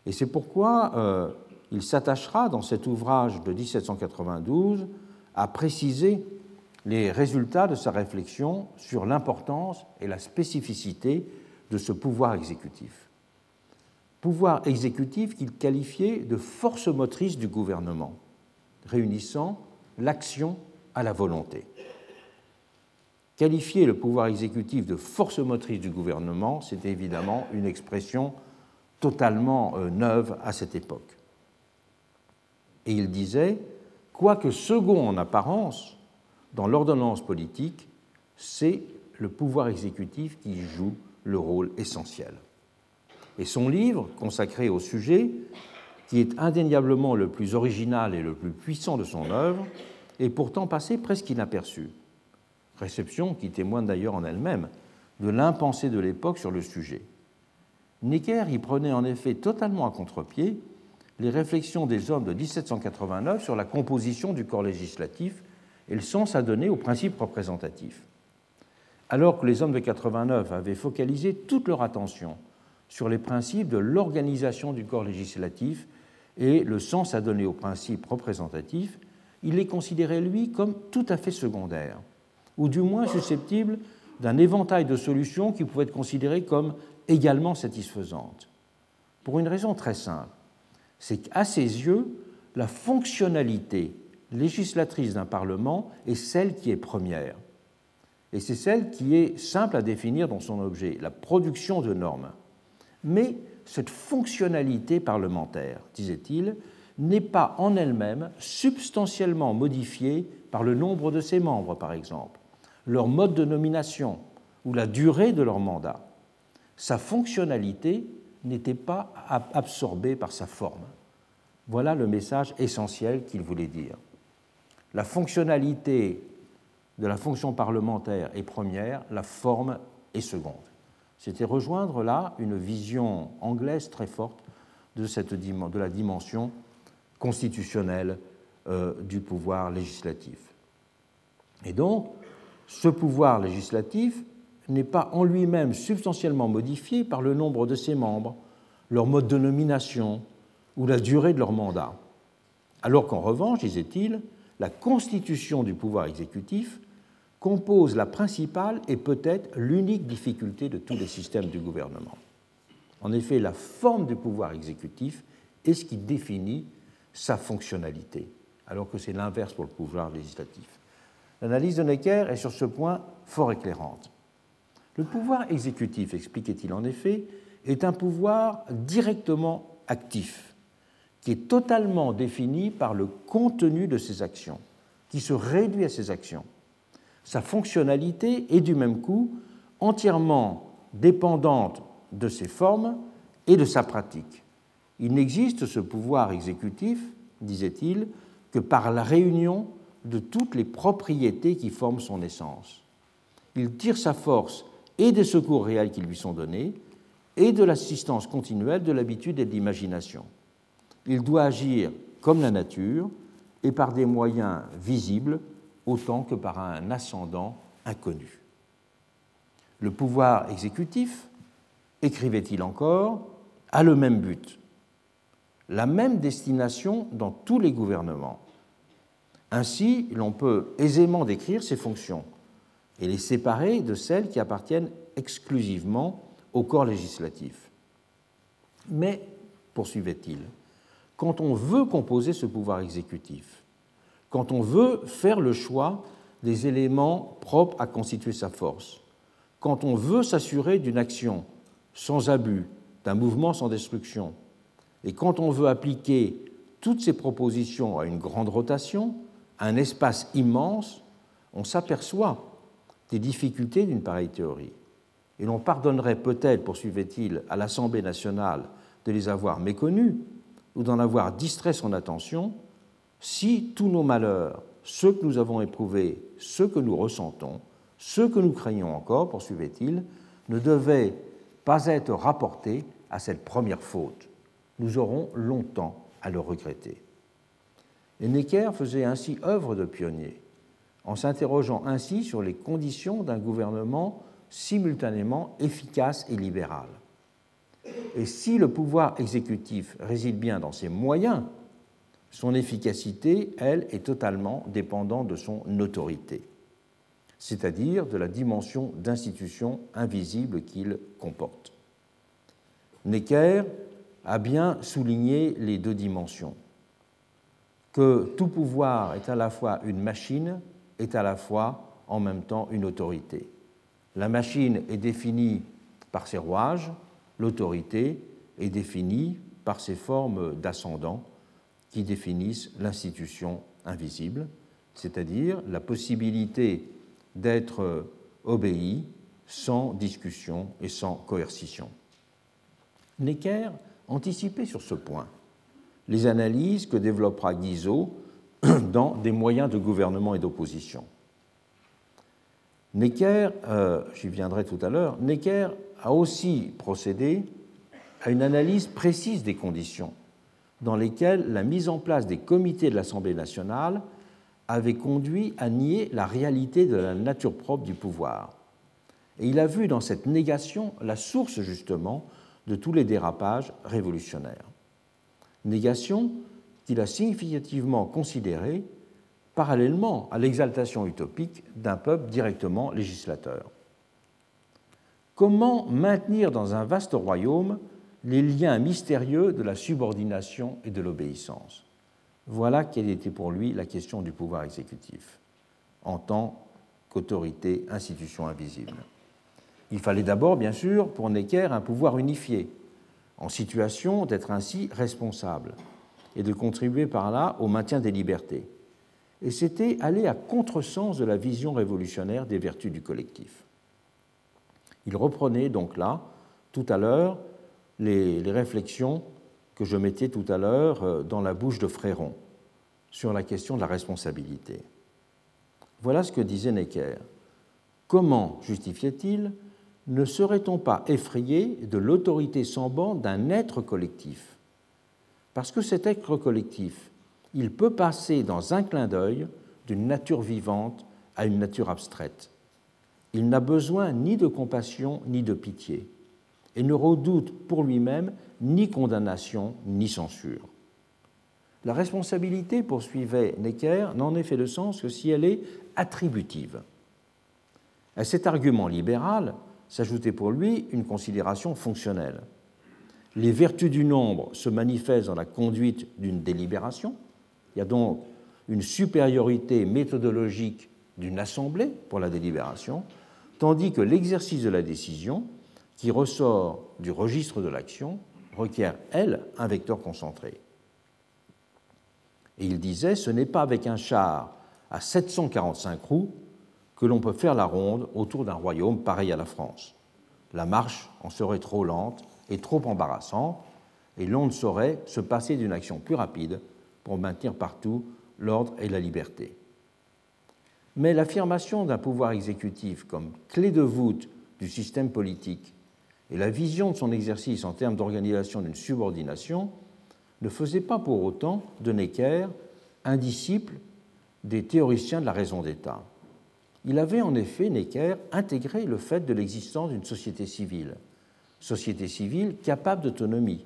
Et c'est pourquoi euh, il s'attachera dans cet ouvrage de 1792 à préciser les résultats de sa réflexion sur l'importance et la spécificité de ce pouvoir exécutif. Pouvoir exécutif qu'il qualifiait de force motrice du gouvernement, réunissant l'action à la volonté. Qualifier le pouvoir exécutif de force motrice du gouvernement, c'était évidemment une expression totalement euh, neuve à cette époque. Et il disait, quoique second en apparence, dans l'ordonnance politique, c'est le pouvoir exécutif qui joue le rôle essentiel. Et son livre, consacré au sujet, qui est indéniablement le plus original et le plus puissant de son œuvre, est pourtant passé presque inaperçu. Réception qui témoigne d'ailleurs en elle-même de l'impensé de l'époque sur le sujet. Necker y prenait en effet totalement à contre-pied les réflexions des hommes de 1789 sur la composition du corps législatif et le sens à donner aux principes représentatifs. Alors que les hommes de 89 avaient focalisé toute leur attention sur les principes de l'organisation du corps législatif et le sens à donner aux principes représentatifs, il les considérait, lui, comme tout à fait secondaires, ou du moins susceptibles d'un éventail de solutions qui pouvaient être considérées comme également satisfaisantes. Pour une raison très simple, c'est qu'à ses yeux, la fonctionnalité législatrice d'un Parlement est celle qui est première. Et c'est celle qui est simple à définir dans son objet, la production de normes. Mais cette fonctionnalité parlementaire, disait-il, n'est pas en elle-même substantiellement modifiée par le nombre de ses membres, par exemple, leur mode de nomination ou la durée de leur mandat. Sa fonctionnalité n'était pas absorbée par sa forme. Voilà le message essentiel qu'il voulait dire. La fonctionnalité de la fonction parlementaire est première, la forme est seconde. C'était rejoindre là une vision anglaise très forte de, la dimension constitutionnelle euh, du pouvoir législatif. Et donc, ce pouvoir législatif n'est pas en lui-même substantiellement modifié par le nombre de ses membres, leur mode de nomination ou la durée de leur mandat. Alors qu'en revanche, disait-il, la constitution du pouvoir exécutif compose la principale et peut-être l'unique difficulté de tous les systèmes du gouvernement. En effet, la forme du pouvoir exécutif est ce qui définit sa fonctionnalité, alors que c'est l'inverse pour le pouvoir législatif. L'analyse de Necker est sur ce point fort éclairante. Le pouvoir exécutif, expliquait-il en effet, est un pouvoir directement actif, qui est totalement défini par le contenu de ses actions, qui se réduit à ses actions sa fonctionnalité est du même coup entièrement dépendante de ses formes et de sa pratique. Il n'existe ce pouvoir exécutif, disait-il, que par la réunion de toutes les propriétés qui forment son essence. Il tire sa force et des secours réels qui lui sont donnés, et de l'assistance continuelle de l'habitude et de l'imagination. Il doit agir comme la nature et par des moyens visibles autant que par un ascendant inconnu. Le pouvoir exécutif, écrivait-il encore, a le même but, la même destination dans tous les gouvernements. Ainsi, l'on peut aisément décrire ses fonctions et les séparer de celles qui appartiennent exclusivement au corps législatif. Mais, poursuivait-il, quand on veut composer ce pouvoir exécutif, quand on veut faire le choix des éléments propres à constituer sa force, quand on veut s'assurer d'une action sans abus, d'un mouvement sans destruction, et quand on veut appliquer toutes ces propositions à une grande rotation, à un espace immense, on s'aperçoit des difficultés d'une pareille théorie. Et l'on pardonnerait peut-être, poursuivait-il, à l'Assemblée nationale de les avoir méconnues ou d'en avoir distrait son attention, si tous nos malheurs, ceux que nous avons éprouvés, ceux que nous ressentons, ceux que nous craignons encore, poursuivait-il, ne devaient pas être rapportés à cette première faute. Nous aurons longtemps à le regretter. Et Necker faisait ainsi œuvre de pionnier, en s'interrogeant ainsi sur les conditions d'un gouvernement simultanément efficace et libéral. Et si le pouvoir exécutif réside bien dans ses moyens son efficacité, elle, est totalement dépendante de son autorité. c'est-à-dire de la dimension d'institution invisible qu'il comporte. Necker a bien souligné les deux dimensions, que tout pouvoir est à la fois une machine, est à la fois en même temps une autorité. La machine est définie par ses rouages, l'autorité est définie par ses formes d'ascendant qui définissent l'institution invisible, c'est-à-dire la possibilité d'être obéi sans discussion et sans coercition. Necker anticipait sur ce point les analyses que développera Guizot dans des moyens de gouvernement et d'opposition. Necker, euh, j'y viendrai tout à l'heure, Necker a aussi procédé à une analyse précise des conditions dans lesquelles la mise en place des comités de l'Assemblée nationale avait conduit à nier la réalité de la nature propre du pouvoir. Et il a vu dans cette négation la source justement de tous les dérapages révolutionnaires. Négation qu'il a significativement considérée parallèlement à l'exaltation utopique d'un peuple directement législateur. Comment maintenir dans un vaste royaume les liens mystérieux de la subordination et de l'obéissance? Voilà quelle était pour lui la question du pouvoir exécutif, en tant qu'autorité, institution invisible. Il fallait d'abord, bien sûr, pour Necker, un pouvoir unifié, en situation d'être ainsi responsable et de contribuer par là au maintien des libertés et c'était aller à contresens de la vision révolutionnaire des vertus du collectif. Il reprenait donc là, tout à l'heure, les, réflexions que je mettais tout à l'heure euh, dans la bouche de Fréron sur la question de la responsabilité. Voilà ce que disait Necker. Comment, justifiait-il, ne serait-on pas effrayé de l'autorité sans bande d'un être collectif? Parce que cet être collectif il peut passer dans un clin d'œil d'une nature vivante à une nature abstraite. Il n'a besoin ni de compassion ni de pitié, et ne redoute pour lui-même ni condamnation ni censure. La responsabilité, poursuivait Necker, n'en est fait de sens que si elle est attributive. À cet argument libéral s'ajoutait pour lui une considération fonctionnelle. Les vertus du nombre se manifestent dans la conduite d'une délibération, il y a donc une supériorité méthodologique d'une assemblée pour la délibération, tandis que l'exercice de la décision, qui ressort du registre de l'action, requiert, elle, un vecteur concentré. Et il disait, ce n'est pas avec un char à 745 roues que l'on peut faire la ronde autour d'un royaume pareil à la France. La marche en serait trop lente et trop embarrassante, et l'on ne saurait se passer d'une action plus rapide pour maintenir partout l'ordre et la liberté. Mais l'affirmation d'un pouvoir exécutif comme clé de voûte du système politique et la vision de son exercice en termes d'organisation d'une subordination ne faisaient pas pour autant de Necker un disciple des théoriciens de la raison d'État. Il avait en effet, Necker, intégré le fait de l'existence d'une société civile, société civile capable d'autonomie,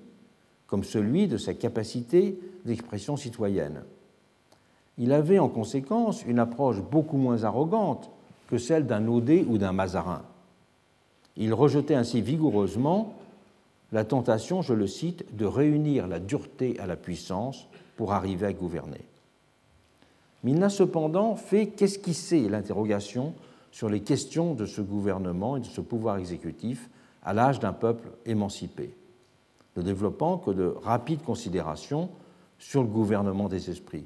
comme celui de sa capacité d'expression citoyenne. Il avait en conséquence une approche beaucoup moins arrogante que celle d'un Audet ou d'un Mazarin. Il rejetait ainsi vigoureusement la tentation, je le cite, de réunir la dureté à la puissance pour arriver à gouverner. Mais il n'a cependant fait qu'esquisser l'interrogation sur les questions de ce gouvernement et de ce pouvoir exécutif à l'âge d'un peuple émancipé ne développant que de rapides considérations sur le gouvernement des esprits.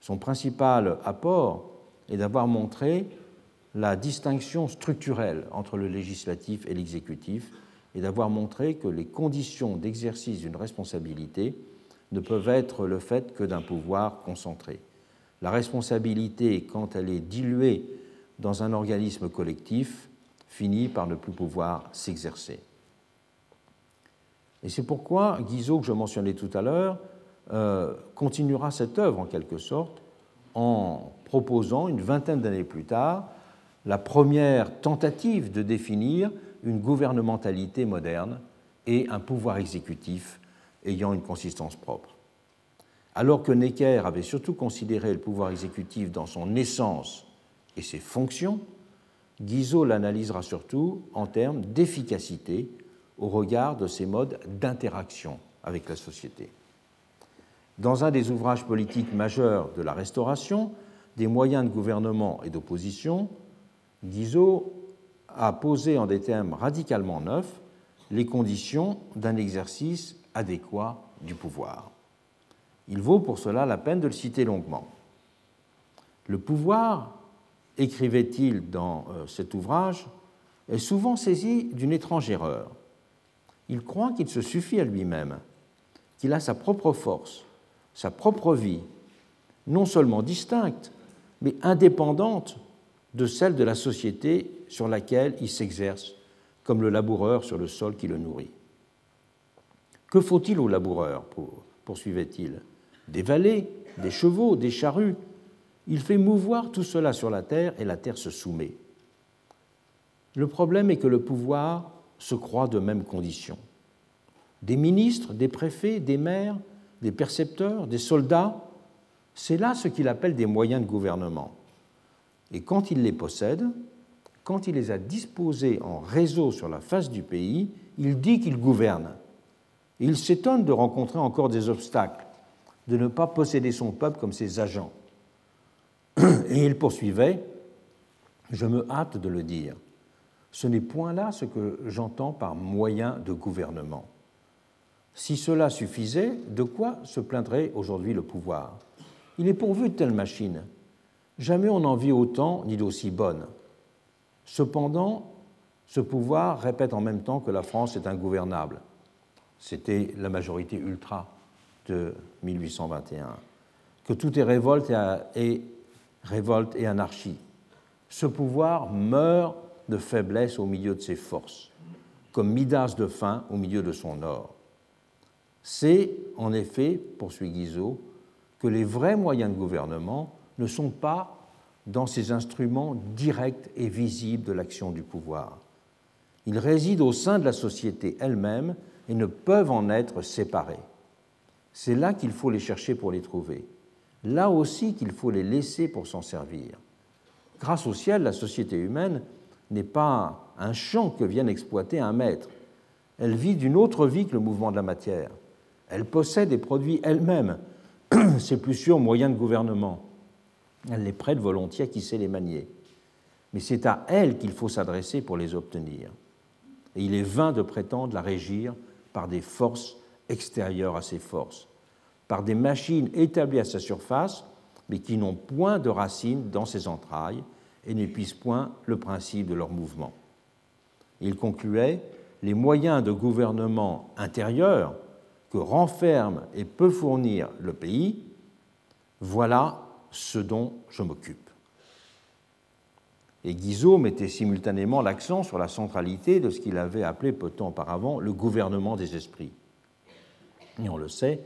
Son principal apport est d'avoir montré la distinction structurelle entre le législatif et l'exécutif et d'avoir montré que les conditions d'exercice d'une responsabilité ne peuvent être le fait que d'un pouvoir concentré. La responsabilité, quand elle est diluée dans un organisme collectif, finit par ne plus pouvoir s'exercer. Et c'est pourquoi Guizot, que je mentionnais tout à l'heure, euh, continuera cette œuvre en quelque sorte en proposant, une vingtaine d'années plus tard, la première tentative de définir une gouvernementalité moderne et un pouvoir exécutif ayant une consistance propre. Alors que Necker avait surtout considéré le pouvoir exécutif dans son essence et ses fonctions, Guizot l'analysera surtout en termes d'efficacité au regard de ses modes d'interaction avec la société. Dans un des ouvrages politiques majeurs de la Restauration, des moyens de gouvernement et d'opposition, Guizot a posé en des termes radicalement neufs les conditions d'un exercice adéquat du pouvoir. Il vaut pour cela la peine de le citer longuement. Le pouvoir, écrivait-il dans euh, cet ouvrage, est souvent saisi d'une étrange erreur. Il croit qu'il se suffit à lui-même, qu'il a sa propre force, sa propre vie, non seulement distincte, mais indépendante de celle de la société sur laquelle il s'exerce, comme le laboureur sur le sol qui le nourrit. Que faut-il au laboureur poursuivait-il Des valets, des chevaux, des charrues. Il fait mouvoir tout cela sur la terre et la terre se soumet. Le problème est que le pouvoir se croit de même condition. Des ministres, des préfets, des maires, des percepteurs, des soldats, c'est là ce qu'il appelle des moyens de gouvernement. Et quand il les possède, quand il les a disposés en réseau sur la face du pays, il dit qu'il gouverne. Il s'étonne de rencontrer encore des obstacles, de ne pas posséder son peuple comme ses agents. Et il poursuivait, je me hâte de le dire, ce n'est point là ce que j'entends par moyen de gouvernement. Si cela suffisait, de quoi se plaindrait aujourd'hui le pouvoir? Il est pourvu de telles machines. Jamais on n'en vit autant ni d'aussi bonnes. Cependant, ce pouvoir répète en même temps que la France est ingouvernable. C'était la majorité ultra de 1821. Que tout est révolte et, anarchie. Ce pouvoir meurt de faiblesse au milieu de ses forces, comme Midas de faim au milieu de son or. C'est, en effet, poursuit Guizot, que les vrais moyens de gouvernement ne sont pas dans ces instruments directs et visibles de l'action du pouvoir. Ils résident au sein de la société elle-même et ne peuvent en être séparés. C'est là qu'il faut les chercher pour les trouver, là aussi qu'il faut les laisser pour s'en servir. Grâce au ciel, la société humaine n'est pas un champ que vienne exploiter un maître. Elle vit d'une autre vie que le mouvement de la matière. Elle possède et produit elle-même ses plus sûrs moyens de gouvernement. Elle les prête volontiers à qui sait les manier. Mais c'est à elle qu'il faut s'adresser pour les obtenir. Et il est vain de prétendre la régir par des forces extérieures à ses forces, par des machines établies à sa surface, mais qui n'ont point de racines dans ses entrailles et n'épuisent point le principe de leur mouvement. Il concluait Les moyens de gouvernement intérieur que renferme et peut fournir le pays, voilà ce dont je m'occupe. Et Guizot mettait simultanément l'accent sur la centralité de ce qu'il avait appelé peu de temps auparavant le gouvernement des esprits. Et on le sait,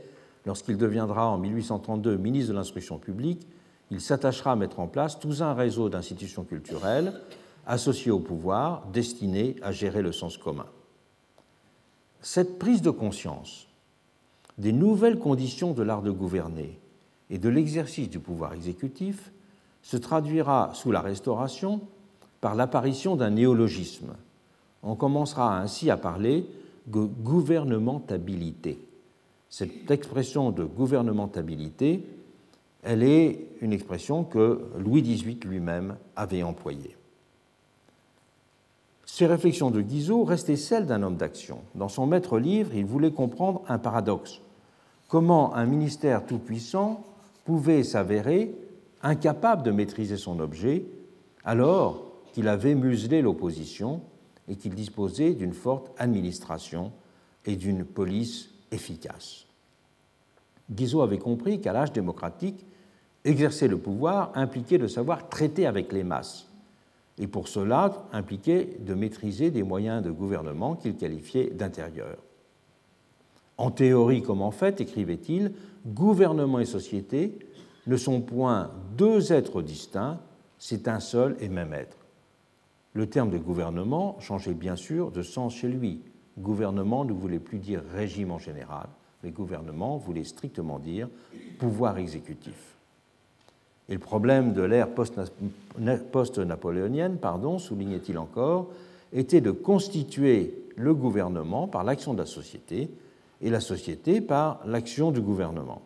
lorsqu'il deviendra en 1832 ministre de l'instruction publique, il s'attachera à mettre en place tout un réseau d'institutions culturelles associées au pouvoir, destinées à gérer le sens commun. Cette prise de conscience des nouvelles conditions de l'art de gouverner et de l'exercice du pouvoir exécutif se traduira sous la Restauration par l'apparition d'un néologisme. On commencera ainsi à parler de gouvernementabilité. Cette expression de gouvernementabilité, elle est une expression que Louis XVIII lui-même avait employée. Ces réflexions de Guizot restaient celles d'un homme d'action. Dans son maître livre, il voulait comprendre un paradoxe. Comment un ministère tout-puissant pouvait s'avérer incapable de maîtriser son objet alors qu'il avait muselé l'opposition et qu'il disposait d'une forte administration et d'une police efficace. Guizot avait compris qu'à l'âge démocratique, exercer le pouvoir impliquait de savoir traiter avec les masses, et pour cela impliquait de maîtriser des moyens de gouvernement qu'il qualifiait d'intérieurs. En théorie comme en fait, écrivait-il, gouvernement et société ne sont point deux êtres distincts, c'est un seul et même être. Le terme de gouvernement changeait bien sûr de sens chez lui. Gouvernement ne voulait plus dire régime en général, mais gouvernement voulait strictement dire pouvoir exécutif. Et le problème de l'ère post-napoléonienne, pardon, soulignait-il encore, était de constituer le gouvernement par l'action de la société et la société par l'action du gouvernement.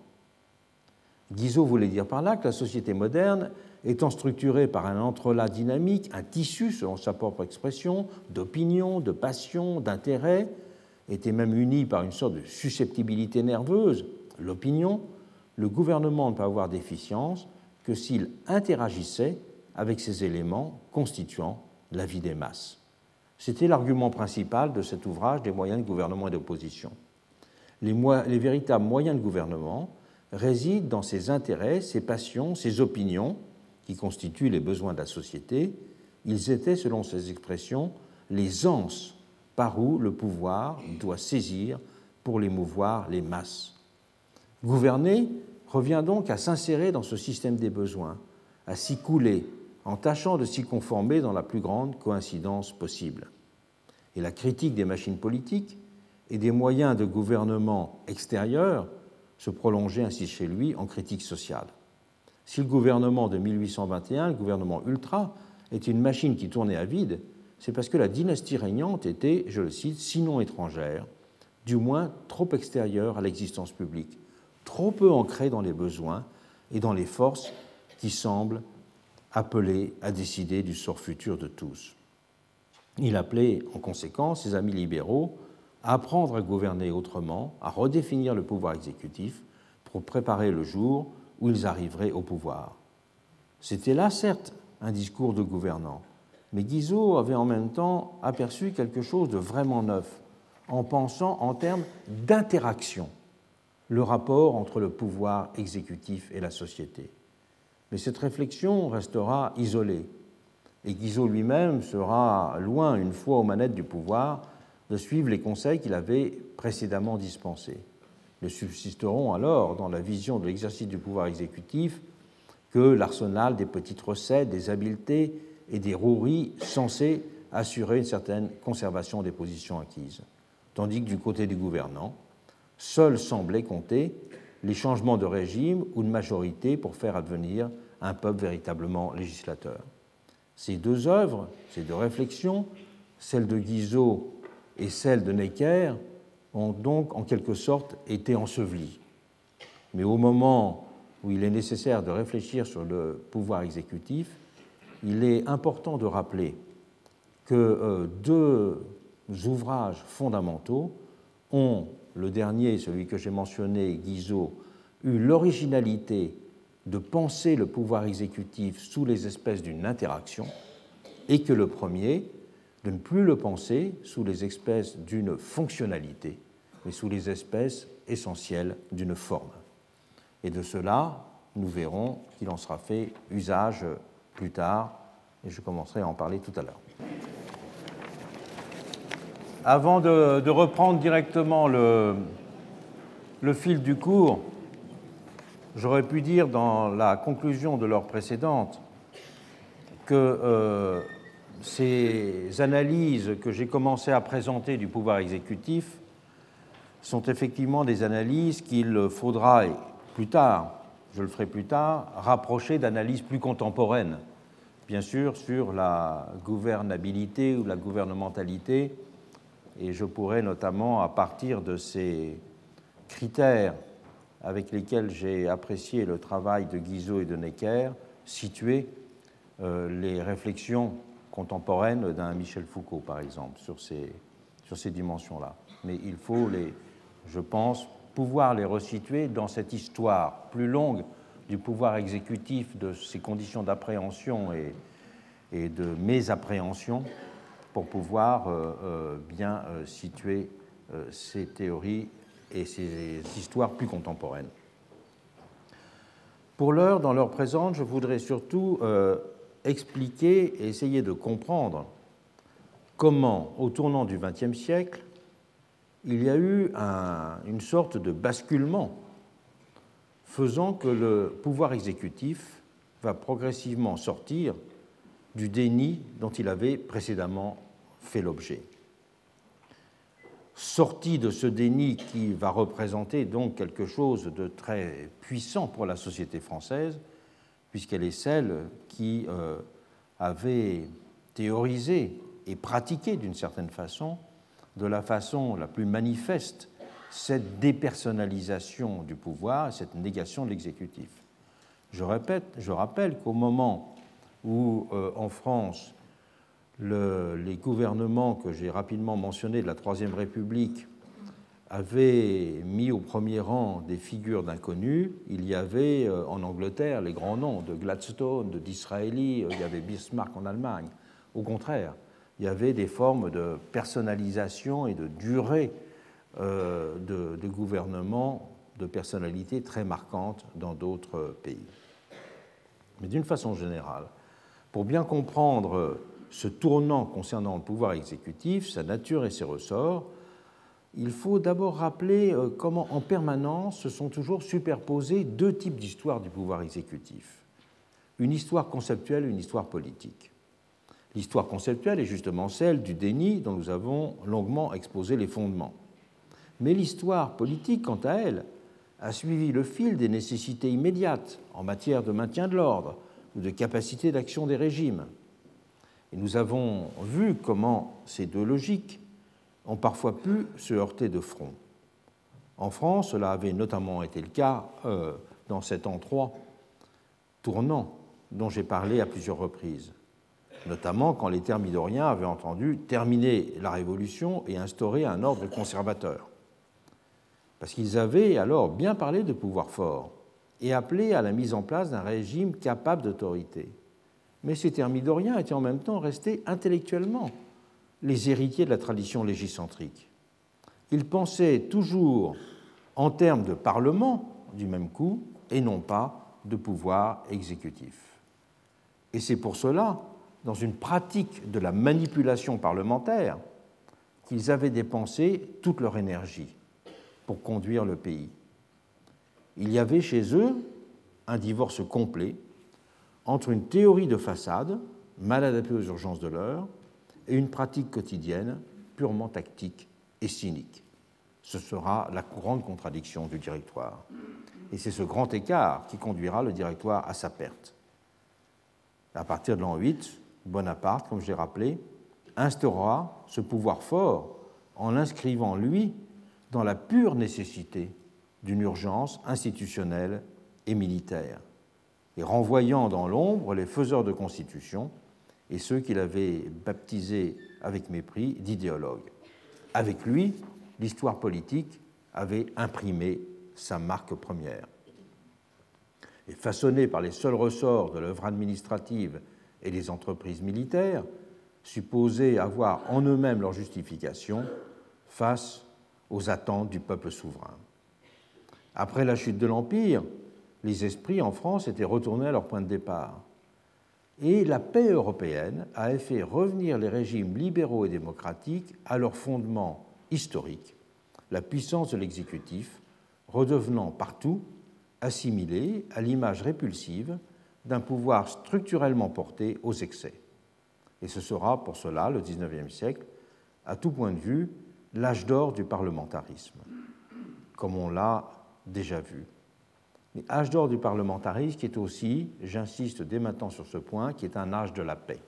Guizot voulait dire par là que la société moderne, étant structurée par un entrelac dynamique, un tissu, selon sa propre expression, d'opinions, de passions, d'intérêts, était même unie par une sorte de susceptibilité nerveuse, l'opinion, le gouvernement ne peut avoir d'efficience que s'il interagissait avec ces éléments constituant la vie des masses. C'était l'argument principal de cet ouvrage des moyens de gouvernement et d'opposition. Les, les, véritables moyens de gouvernement résident dans ses intérêts, ses passions, ses opinions, qui constituent les besoins de la société. Ils étaient, selon ses expressions, les anses par où le pouvoir doit saisir pour émouvoir les masses. Gouverner revient donc à s'insérer dans ce système des besoins, à s'y couler, en tâchant de s'y conformer dans la plus grande coïncidence possible. Et la critique des machines politiques et des moyens de gouvernement extérieurs se prolongeait ainsi chez lui en critique sociale. Si le gouvernement de 1821, le gouvernement ultra, est une machine qui tournait à vide, c'est parce que la dynastie régnante était, je le cite, sinon étrangère, du moins trop extérieure à l'existence publique, trop peu ancrée dans les besoins et dans les forces qui semblent appelées à décider du sort futur de tous. Il appelait en conséquence ses amis libéraux à apprendre à gouverner autrement, à redéfinir le pouvoir exécutif pour préparer le jour où ils arriveraient au pouvoir. C'était là, certes, un discours de gouvernant, mais Guizot avait en même temps aperçu quelque chose de vraiment neuf en pensant en termes d'interaction le rapport entre le pouvoir exécutif et la société. Mais cette réflexion restera isolée, et Guizot lui-même sera loin, une fois aux manettes du pouvoir, de suivre les conseils qu'il avait précédemment dispensés. Ne subsisteront alors, dans la vision de l'exercice du pouvoir exécutif, que l'arsenal des petites recettes, des habiletés et des roueries censées assurer une certaine conservation des positions acquises. Tandis que du côté du gouvernant, Seuls semblaient compter les changements de régime ou de majorité pour faire advenir un peuple véritablement législateur. Ces deux œuvres, ces deux réflexions, celle de Guizot et celle de Necker, ont donc en quelque sorte été ensevelies. Mais au moment où il est nécessaire de réfléchir sur le pouvoir exécutif, il est important de rappeler que euh, deux ouvrages fondamentaux ont le dernier, celui que j'ai mentionné, Guizot, eut l'originalité de penser le pouvoir exécutif sous les espèces d'une interaction, et que le premier, de ne plus le penser sous les espèces d'une fonctionnalité, mais sous les espèces essentielles d'une forme. Et de cela, nous verrons qu'il en sera fait usage plus tard, et je commencerai à en parler tout à l'heure. Avant de, reprendre directement le, fil du cours, j'aurais pu dire dans la conclusion de l'heure précédente que euh, ces analyses que j'ai commencé à présenter du pouvoir exécutif sont effectivement des analyses qu'il faudra plus tard, je le ferai plus tard, rapprocher d'analyses plus contemporaines, bien sûr sur la gouvernabilité ou la gouvernementalité et je pourrais notamment, à partir de ces critères avec lesquels j'ai apprécié le travail de Guizot et de Necker, situer euh, les réflexions contemporaines d'un Michel Foucault, par exemple, sur ces, sur ces dimensions-là. Mais il faut, les, je pense, pouvoir les resituer dans cette histoire plus longue du pouvoir exécutif, de ses conditions d'appréhension et, et de mésappréhension, pour pouvoir euh, euh, bien euh, situer ces théories et ces histoires plus contemporaines. Pour l'heure, dans l'heure présente, je voudrais surtout expliquer et essayer de comprendre comment, au tournant du XXe siècle, il y a eu une sorte de basculement faisant que le pouvoir exécutif va progressivement sortir du déni dont il avait précédemment fait l'objet. Sorti de ce déni qui va représenter donc quelque chose de très puissant pour la société française, puisqu'elle est celle qui euh, avait théorisé et pratiqué d'une certaine façon, de la façon la plus manifeste, cette dépersonnalisation du pouvoir, cette négation de l'exécutif. Je rappelle qu'au moment où, euh, en France, les gouvernements que j'ai rapidement mentionnés de la Troisième République avaient mis au premier rang des figures d'inconnus, il y avait euh, en Angleterre les grands noms de Gladstone, de Disraeli, euh, il y avait Bismarck en Allemagne. Au contraire, il y avait des formes de personnalisation et de durée de, de gouvernement de personnalités très marquantes dans d'autres pays. Mais d'une façon générale, pour bien comprendre ce tournant concernant le pouvoir exécutif, sa nature et ses ressorts, il faut d'abord rappeler euh, comment en permanence se sont toujours superposés deux types d'histoires du pouvoir exécutif. Une histoire conceptuelle et une histoire politique. L'histoire conceptuelle est justement celle du déni dont nous avons longuement exposé les fondements. Mais l'histoire politique, quant à elle, a suivi le fil des nécessités immédiates en matière de maintien de l'ordre ou de capacité d'action des régimes. Et nous avons vu comment ces deux logiques ont parfois pu se heurter de front. En France, cela avait notamment été le cas euh, dans cet endroit tournant dont j'ai parlé à plusieurs reprises, notamment quand les thermidoriens avaient entendu terminer la Révolution et instaurer un ordre conservateur parce qu'ils avaient alors bien parlé de pouvoir fort et appelé à la mise en place d'un régime capable d'autorité. Mais ces thermidoriens étaient en même temps restés intellectuellement les héritiers de la tradition légicentrique. Ils pensaient toujours en termes de parlement du même coup et non pas de pouvoir exécutif. Et c'est pour cela, dans une pratique de la manipulation parlementaire, qu'ils avaient dépensé toute leur énergie pour conduire le pays. Il y avait chez eux un divorce complet entre une théorie de façade, mal adaptée aux urgences de l'heure, et une pratique quotidienne purement tactique et cynique. Ce sera la grande contradiction du directoire. Et c'est ce grand écart qui conduira le directoire à sa perte. À partir de l'an 8, Bonaparte, comme je l'ai rappelé, instaurera ce pouvoir fort en l'inscrivant, lui, dans la pure nécessité d'une urgence institutionnelle et militaire, et renvoyant dans l'ombre les faiseurs de constitution et ceux qu'il avait baptisés avec mépris d'idéologues. Avec lui, l'histoire politique avait imprimé sa marque première. Et façonné par les seuls ressorts de l'œuvre administrative et des entreprises militaires, supposés avoir en eux-mêmes leur justification face aux attentes du peuple souverain. Après la chute de l'Empire, les esprits en France étaient retournés à leur point de départ. Et la paix européenne a fait revenir les régimes libéraux et démocratiques à leur fondement historique, la puissance de l'exécutif, redevenant partout assimilée à l'image répulsive d'un pouvoir structurellement porté aux excès. Et ce sera pour cela, le XIXe siècle, à tout point de vue, l'âge d'or du parlementarisme, comme on l'a déjà vu. Mais âge d'or du parlementarisme qui est aussi, j'insiste dès maintenant sur ce point, qui est un âge de la paix.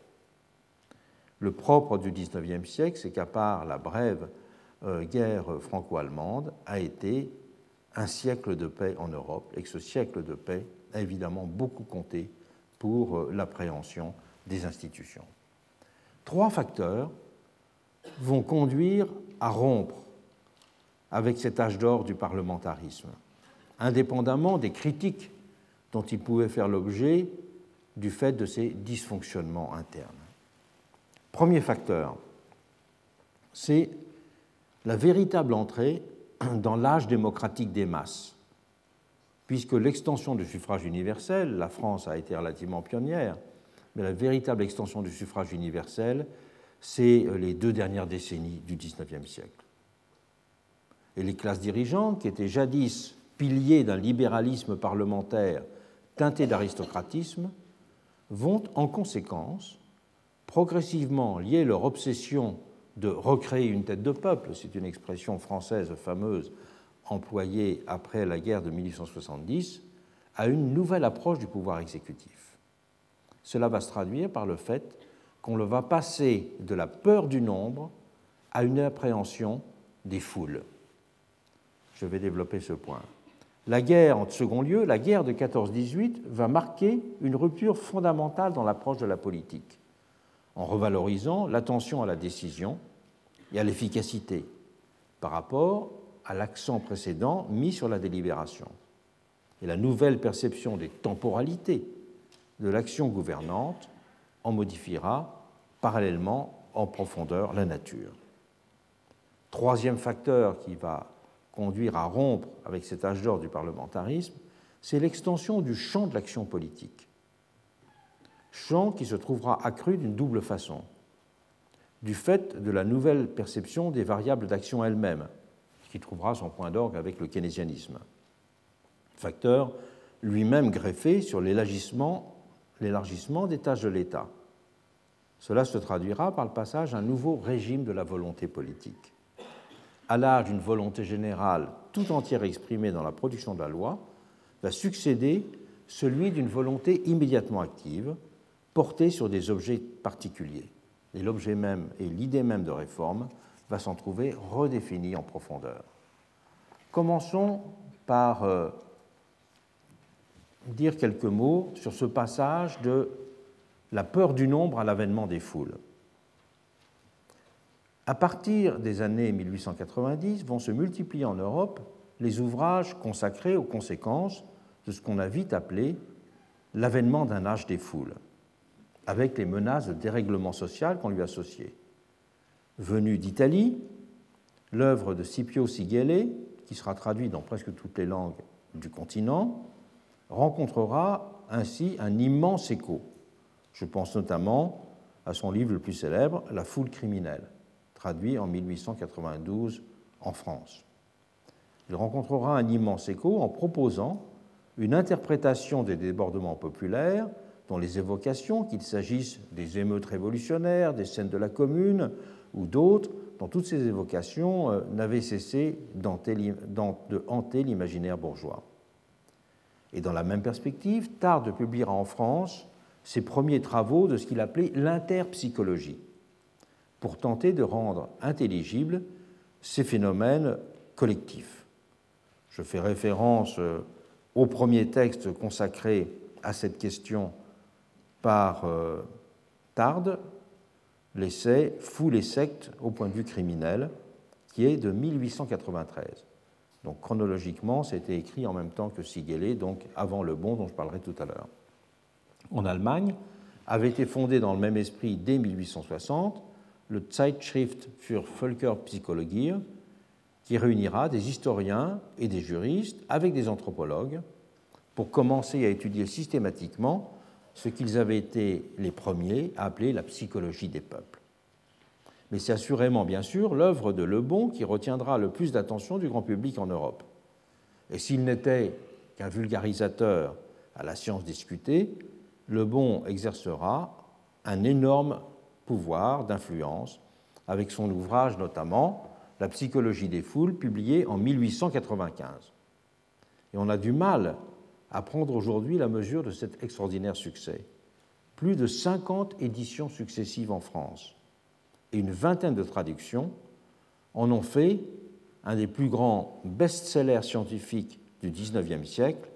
Le propre du XIXe siècle, c'est qu'à part la brève euh, guerre franco-allemande, a été un siècle de paix en Europe, et que ce siècle de paix a évidemment beaucoup compté pour euh, l'appréhension des institutions. Trois facteurs vont conduire à rompre avec cet âge d'or du parlementarisme, indépendamment des critiques dont il pouvait faire l'objet du fait de ses dysfonctionnements internes. Premier facteur, c'est la véritable entrée dans l'âge démocratique des masses, puisque l'extension du suffrage universel, la France a été relativement pionnière, mais la véritable extension du suffrage universel c'est les deux dernières décennies du XIXe siècle. Et les classes dirigeantes, qui étaient jadis piliers d'un libéralisme parlementaire teinté d'aristocratisme, vont en conséquence progressivement lier leur obsession de recréer une tête de peuple, c'est une expression française fameuse employée après la guerre de 1870, à une nouvelle approche du pouvoir exécutif. Cela va se traduire par le fait qu'on le va passer de la peur du nombre à une appréhension des foules. Je vais développer ce point. La guerre, en second lieu, la guerre de 14-18 va marquer une rupture fondamentale dans l'approche de la politique, en revalorisant l'attention à la décision et à l'efficacité par rapport à l'accent précédent mis sur la délibération. Et la nouvelle perception des temporalités de l'action gouvernante en modifiera parallèlement en profondeur la nature. Troisième facteur qui va conduire à rompre avec cet âge d'or du parlementarisme, c'est l'extension du champ de l'action politique. Champ qui se trouvera accru d'une double façon. Du fait de la nouvelle perception des variables d'action elles-mêmes, qui trouvera son point d'orgue avec le keynésianisme. Facteur lui-même greffé sur l'élargissement des tâches de l'État. Cela se traduira par le passage à un nouveau régime de la volonté politique à l'âge d'une volonté générale tout entière exprimée dans la production de la loi, va succéder celui d'une volonté immédiatement active, portée sur des objets particuliers. Et l'objet même et l'idée même de réforme va s'en trouver redéfinie en profondeur. Commençons par euh, dire quelques mots sur ce passage de la peur du nombre à l'avènement des foules. À partir des années 1890, vont se multiplier en Europe les ouvrages consacrés aux conséquences de ce qu'on a vite appelé l'avènement d'un âge des foules, avec les menaces de dérèglement social qu'on lui associait. Venu d'Italie, l'œuvre de Scipio Sigele, qui sera traduite dans presque toutes les langues du continent, rencontrera ainsi un immense écho. Je pense notamment à son livre le plus célèbre, La foule criminelle traduit en 1892 en France. Il rencontrera un immense écho en proposant une interprétation des débordements populaires dont les évocations, qu'il s'agisse des émeutes révolutionnaires, des scènes de la Commune ou d'autres, dont toutes ces évocations euh, n'avaient cessé de hanter l'imaginaire bourgeois. Et dans la même perspective, Tarde publiera en France ses premiers travaux de ce qu'il appelait l'interpsychologie, pour tenter de rendre intelligibles ces phénomènes collectifs. Je fais référence euh, au premier texte consacré à cette question par euh, Tarde, l'essai Fous les sectes au point de vue criminel, qui est de 1893. Donc chronologiquement, c'était écrit en même temps que Sigele, donc avant Le Bon, dont je parlerai tout à l'heure. En Allemagne, avait été fondé dans le même esprit dès 1860 le Zeitschrift für Völkerpsychologie, qui réunira des historiens et des juristes avec des anthropologues pour commencer à étudier systématiquement ce qu'ils avaient été les premiers à appeler la psychologie des peuples. Mais c'est assurément, bien sûr, l'œuvre de Lebon qui retiendra le plus d'attention du grand public en Europe. Et s'il n'était qu'un vulgarisateur à la science discutée, Lebon exercera un énorme d'influence, avec son ouvrage notamment La psychologie des foules, publié en 1895. Et on a du mal à prendre aujourd'hui la mesure de cet extraordinaire succès. Plus de 50 éditions successives en France et une vingtaine de traductions en ont fait un des plus grands best-sellers scientifiques du XIXe siècle,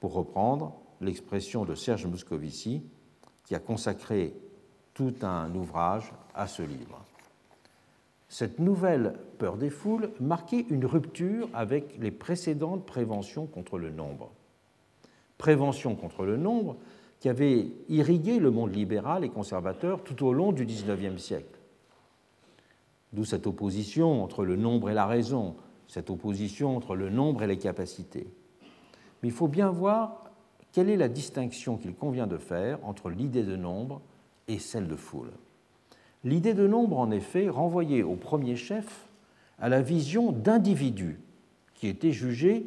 pour reprendre l'expression de Serge Moscovici, qui a consacré tout un ouvrage à ce livre. Cette nouvelle peur des foules marquait une rupture avec les précédentes préventions contre le nombre. Prévention contre le nombre qui avait irrigué le monde libéral et conservateur tout au long du XIXe siècle. D'où cette opposition entre le nombre et la raison, cette opposition entre le nombre et les capacités. Mais il faut bien voir quelle est la distinction qu'il convient de faire entre l'idée de nombre et celle de foule. L'idée de nombre, en effet, renvoyait au premier chef à la vision d'individus qui étaient jugés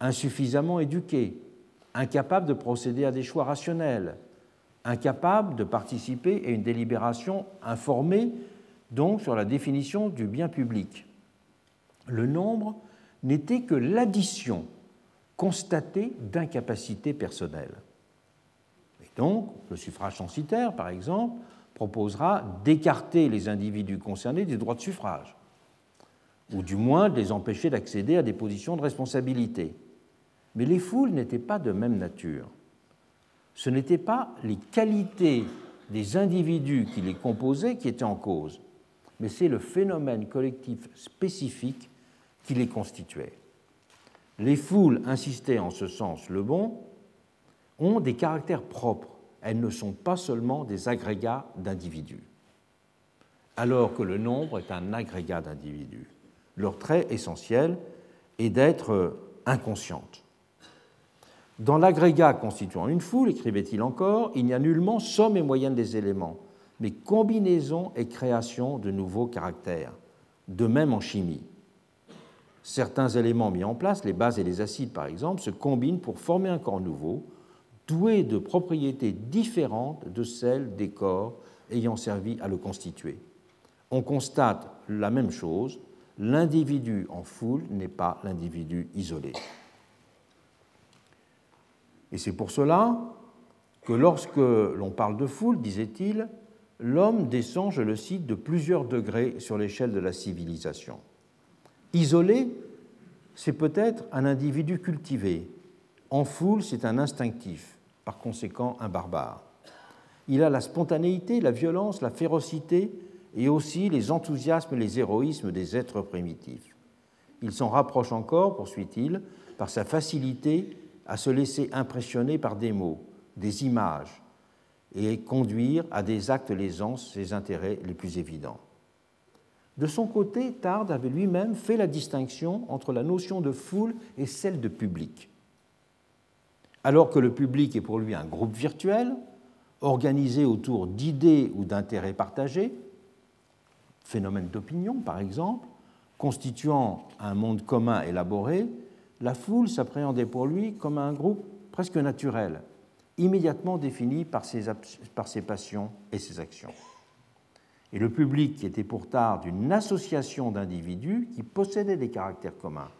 insuffisamment éduqués, incapables de procéder à des choix rationnels, incapables de participer à une délibération informée donc sur la définition du bien public. Le nombre n'était que l'addition constatée d'incapacité personnelle. Donc, le suffrage censitaire, par exemple, proposera d'écarter les individus concernés des droits de suffrage, ou du moins de les empêcher d'accéder à des positions de responsabilité. Mais les foules n'étaient pas de même nature. Ce n'étaient pas les qualités des individus qui les composaient qui étaient en cause, mais c'est le phénomène collectif spécifique qui les constituait. Les foules, insistaient en ce sens le bon, ont des caractères propres. Elles ne sont pas seulement des agrégats d'individus, alors que le nombre est un agrégat d'individus. Leur trait essentiel est d'être inconsciente. Dans l'agrégat constituant une foule, écrivait-il encore, il n'y a nullement somme et moyenne des éléments, mais combinaison et création de nouveaux caractères, de même en chimie. Certains éléments mis en place, les bases et les acides par exemple, se combinent pour former un corps nouveau, doué de propriétés différentes de celles des corps ayant servi à le constituer. On constate la même chose, l'individu en foule n'est pas l'individu isolé. Et c'est pour cela que lorsque l'on parle de foule, disait-il, l'homme descend, je le cite, de plusieurs degrés sur l'échelle de la civilisation. Isolé, c'est peut-être un individu cultivé. En foule, c'est un instinctif, par conséquent un barbare. Il a la spontanéité, la violence, la férocité et aussi les enthousiasmes et les héroïsmes des êtres primitifs. Il s'en rapproche encore, poursuit-il, par sa facilité à se laisser impressionner par des mots, des images, et conduire à des actes lésant ses intérêts les plus évidents. De son côté, Tard avait lui-même fait la distinction entre la notion de foule et celle de public. Alors que le public est pour lui un groupe virtuel, organisé autour d'idées ou d'intérêts partagés, phénomène d'opinion par exemple, constituant un monde commun élaboré, la foule s'appréhendait pour lui comme un groupe presque naturel, immédiatement défini par ses, passions et ses actions. Et le public était pourtant d'une association d'individus qui possédaient des caractères communs,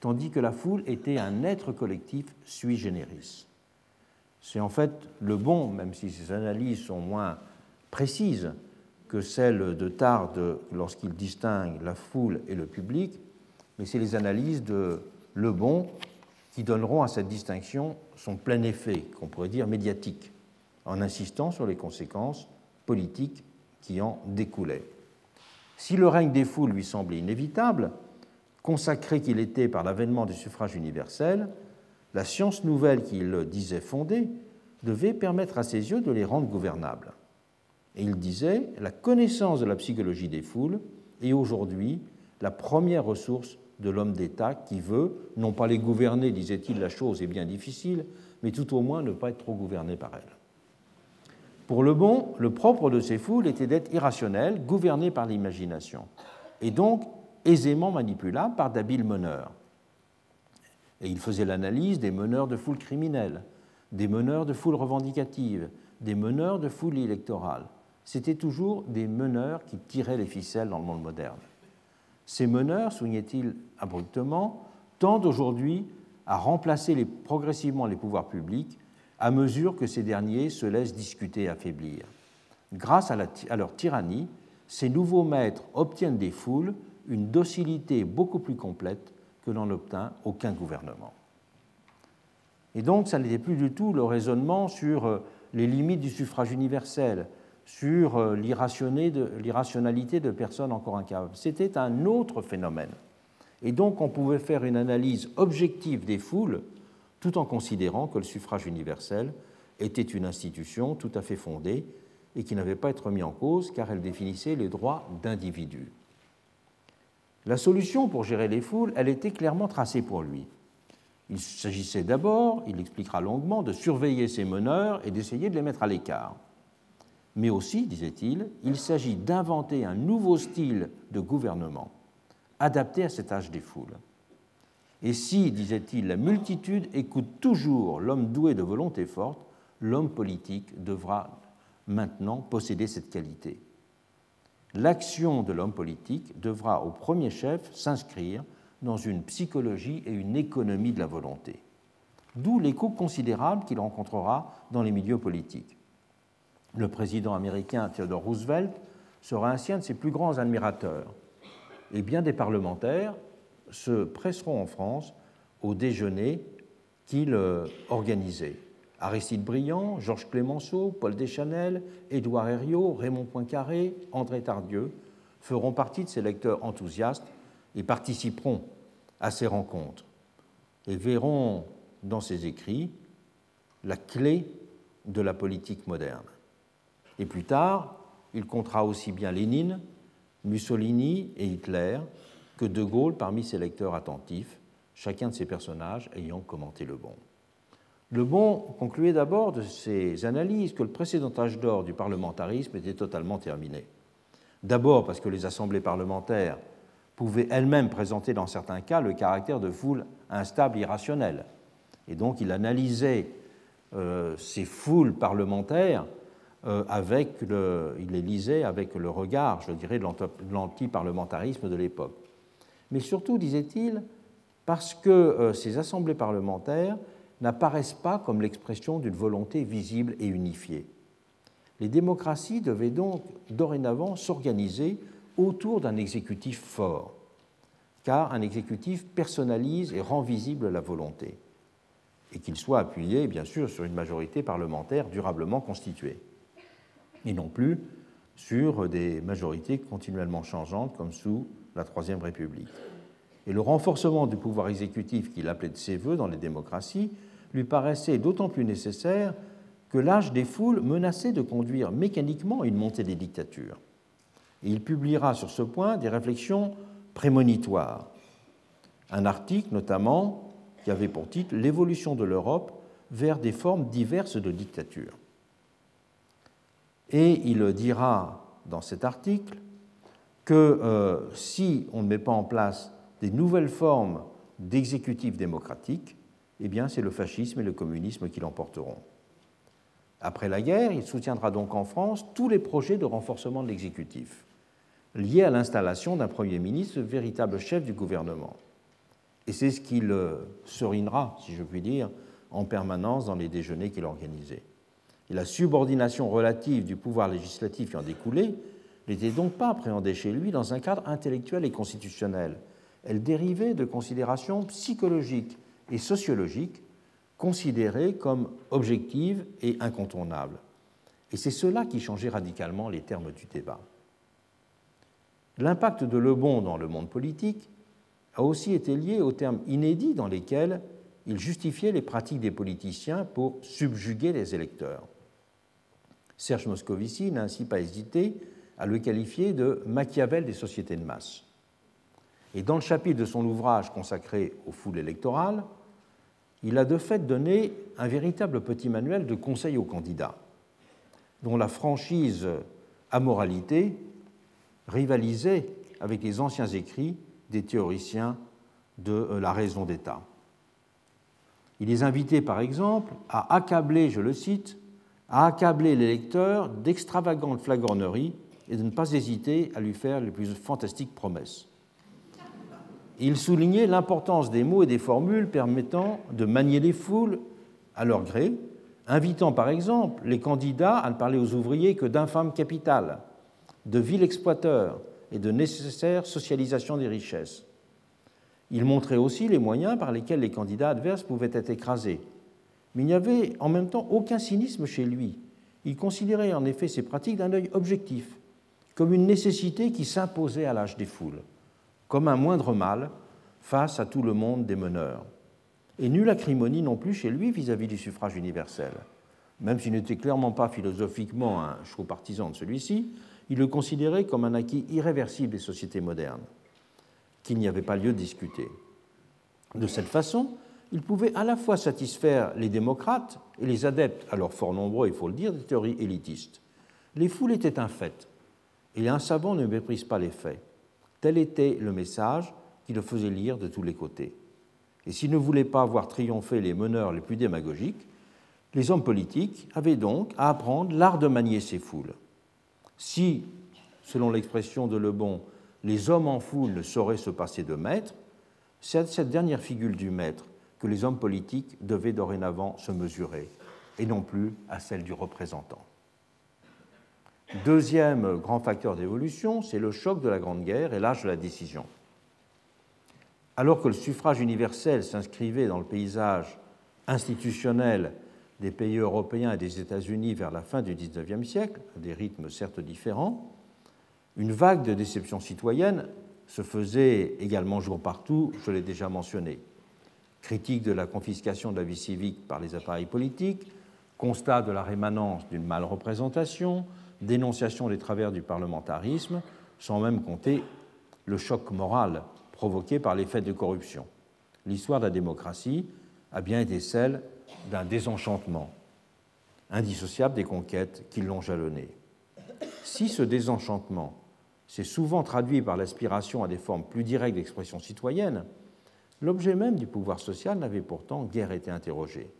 tandis que la foule était un être collectif sui generis. C'est en fait le bon, même si ces analyses sont moins précises que celles de Tard lorsqu'il distingue la foule et le public, mais c'est les analyses de le bon qui donneront à cette distinction son plein effet, qu'on pourrait dire médiatique, en insistant sur les conséquences politiques qui en découlaient. Si le règne des foules lui semblait inévitable, consacré qu'il était par l'avènement du suffrage universel, la science nouvelle qu'il disait fonder devait permettre à ses yeux de les rendre gouvernables. Et il disait, la connaissance de la psychologie des foules est aujourd'hui la première ressource de l'homme d'État qui veut, non pas les gouverner, disait-il, la chose est bien difficile, mais tout au moins ne pas être trop gouverné par elles. Pour le bon, le propre de ces foules était d'être irrationnel, gouverné par l'imagination, et donc aisément manipulable par d'habiles meneurs. Et il faisait l'analyse des meneurs de foules criminelles, des meneurs de foules revendicatives, des meneurs de foules électorales. C'était toujours des meneurs qui tiraient les ficelles dans le monde moderne. Ces meneurs, soulignait-il abruptement, tendent aujourd'hui à remplacer progressivement les pouvoirs publics à mesure que ces derniers se laissent discuter et affaiblir. Grâce à, à leur tyrannie, ces nouveaux maîtres obtiennent des foules une docilité beaucoup plus complète que n'en obtint aucun gouvernement. Et donc, ça n'était plus du tout le raisonnement sur euh, les limites du suffrage universel, sur euh, l'irrationalité de personnes encore incapables. C'était un autre phénomène. Et donc on pouvait faire une analyse objective des foules tout en considérant que le suffrage universel était une institution tout à fait fondée et qui n'avait pas à être mis en cause car elle définissait les droits d'individus. La solution pour gérer les foules, elle était clairement tracée pour lui. Il s'agissait d'abord, il expliquera longuement, de surveiller ces meneurs et d'essayer de les mettre à l'écart mais aussi, disait-il, il s'agit d'inventer un nouveau style de gouvernement adapté à cet âge des foules. Et si, disait-il, la multitude écoute toujours l'homme doué de volonté forte, l'homme politique devra maintenant posséder cette qualité. L'action de l'homme politique devra au premier chef s'inscrire dans une psychologie et une économie de la volonté. D'où l'écho considérable qu'il rencontrera dans les milieux politiques. Le président américain Theodore Roosevelt sera ainsi un de ses plus grands admirateurs. Et bien des parlementaires se presseront en France au déjeuner qu'il euh, organisait. Aristide Briand, Georges Clémenceau, Paul Deschanel, Édouard Herriot, Raymond Poincaré, André Tardieu feront partie de ces lecteurs enthousiastes et participeront à ces rencontres et verront dans ses écrits la clé de la politique moderne. Et plus tard, il comptera aussi bien Lénine, Mussolini et Hitler que De Gaulle parmi ses lecteurs attentifs, chacun de ces personnages ayant commenté Le Bon. Le Bon concluait d'abord de ses analyses que le précédent âge d'or du parlementarisme était totalement terminé. D'abord parce que les assemblées parlementaires pouvaient elles-mêmes présenter dans certains cas le caractère de foules instables, irrationnelles. Et donc il analysait euh, ces foules parlementaires euh, avec le, il les lisait avec le regard, je dirais, de l'antiparlementarisme de l'époque. Mais surtout, disait-il, parce que euh, ces assemblées parlementaires n'apparaissent pas comme l'expression d'une volonté visible et unifiée. Les démocraties devaient donc dorénavant s'organiser autour d'un exécutif fort, car un exécutif personnalise et rend visible la volonté, et qu'il soit appuyé, bien sûr, sur une majorité parlementaire durablement constituée, et non plus sur des majorités continuellement changeantes comme sous la Troisième République. Et le renforcement du pouvoir exécutif qu'il appelait de ses voeux dans les démocraties lui paraissait d'autant plus nécessaire que l'âge des foules menaçait de conduire mécaniquement une montée des dictatures. Il publiera sur ce point des réflexions prémonitoires. Un article notamment qui avait pour titre L'évolution de l'Europe vers des formes diverses de dictature. Et il dira dans cet article que euh, si on ne met pas en place des nouvelles formes d'exécutif démocratique, eh bien c'est le fascisme et le communisme qui l'emporteront. Après la guerre, il soutiendra donc en France tous les projets de renforcement de l'exécutif, liés à l'installation d'un Premier ministre, véritable chef du gouvernement. Et c'est ce qu'il serinera, si je puis dire, en permanence dans les déjeuners qu'il organisait. Et la subordination relative du pouvoir législatif qui en découlait n'était donc pas appréhendée chez lui dans un cadre intellectuel et constitutionnel. Elle dérivait de considérations psychologiques et sociologiques considérées comme objectives et incontournables. Et c'est cela qui changeait radicalement les termes du débat. L'impact de Le Bon dans le monde politique a aussi été lié aux termes inédits dans lesquels il justifiait les pratiques des politiciens pour subjuguer les électeurs. Serge Moscovici n'a ainsi pas hésité à le qualifier de Machiavel des sociétés de masse. Et dans le chapitre de son ouvrage consacré aux foules électorales, il a de fait donné un véritable petit manuel de conseils aux candidats, dont la franchise à moralité rivalisait avec les anciens écrits des théoriciens de euh, la raison d'État. Il les invitait par exemple à accabler, je le cite, à accabler l'électeur d'extravagantes flagorneries et de ne pas hésiter à lui faire les plus fantastiques promesses. Il soulignait l'importance des mots et des formules permettant de manier les foules à leur gré, invitant par exemple les candidats à ne parler aux ouvriers que d'infâmes capitales, de vil exploiteurs et de nécessaire socialisation des richesses. Il montrait aussi les moyens par lesquels les candidats adverses pouvaient être écrasés, mais il n'y avait en même temps aucun cynisme chez lui. Il considérait en effet ces pratiques d'un œil objectif, comme une nécessité qui s'imposait à l'âge des foules, comme un moindre mal face à tout le monde des meneurs. Et nulle acrimonie non plus chez lui vis-à-vis du suffrage universel. Même s'il n'était clairement pas philosophiquement un chaud partisan de celui-ci, il le considérait comme un acquis irréversible des sociétés modernes, qu'il n'y avait pas lieu de discuter. De cette façon, il pouvait à la fois satisfaire les démocrates et les adeptes, alors fort nombreux, il faut le dire, des théories élitistes. Les foules étaient un fait, et un savant ne méprise pas les faits. Tel était le message qui le faisait lire de tous les côtés. Et s'il ne voulait pas voir triompher les meneurs les plus démagogiques, les hommes politiques avaient donc à apprendre l'art de manier ces foules. Si, selon l'expression de Lebon, les hommes en foule ne sauraient se passer de maîtres, C'est à cette dernière figure du maître que les hommes politiques devaient dorénavant se mesurer, et non plus à celle du représentant. Deuxième grand facteur d'évolution, c'est le choc de la Grande Guerre et l'âge de la décision. Alors que le suffrage universel s'inscrivait dans le paysage institutionnel des pays européens et des États-Unis vers la fin du XIXe siècle, à des rythmes certes différents, une vague de déception citoyenne se faisait également jour partout, je l'ai déjà mentionné. Critique de la confiscation de la vie civique par les appareils politiques, constat de la rémanence d'une mal-représentation, dénonciation des travers du parlementarisme, sans même compter le choc moral provoqué par l'effet de corruption. L'histoire de la démocratie a bien été celle d'un désenchantement, indissociable des conquêtes qui l'ont jalonné. Si ce désenchantement s'est souvent traduit par l'aspiration à des formes plus directes d'expression citoyenne, l'objet même du pouvoir social n'avait pourtant guère été interrogé.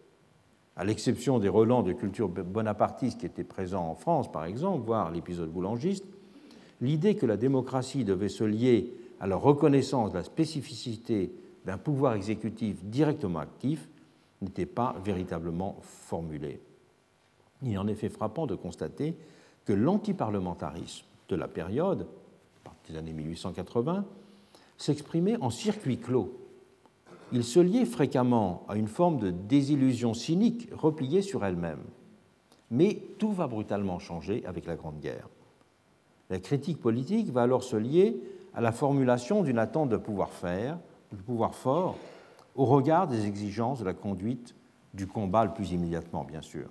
À l'exception des relents de culture bonapartiste qui étaient présents en France, par exemple, voire l'épisode boulangiste, l'idée que la démocratie devait se lier à la reconnaissance de la spécificité d'un pouvoir exécutif directement actif n'était pas véritablement formulée. Il est en effet frappant de constater que l'antiparlementarisme de la période, à partir des années 1880, s'exprimait en circuit clos. Il se liait fréquemment à une forme de désillusion cynique repliée sur elle-même. Mais tout va brutalement changer avec la Grande Guerre. La critique politique va alors se lier à la formulation d'une attente de pouvoir faire, de pouvoir fort, au regard des exigences de la conduite du combat le plus immédiatement, bien sûr.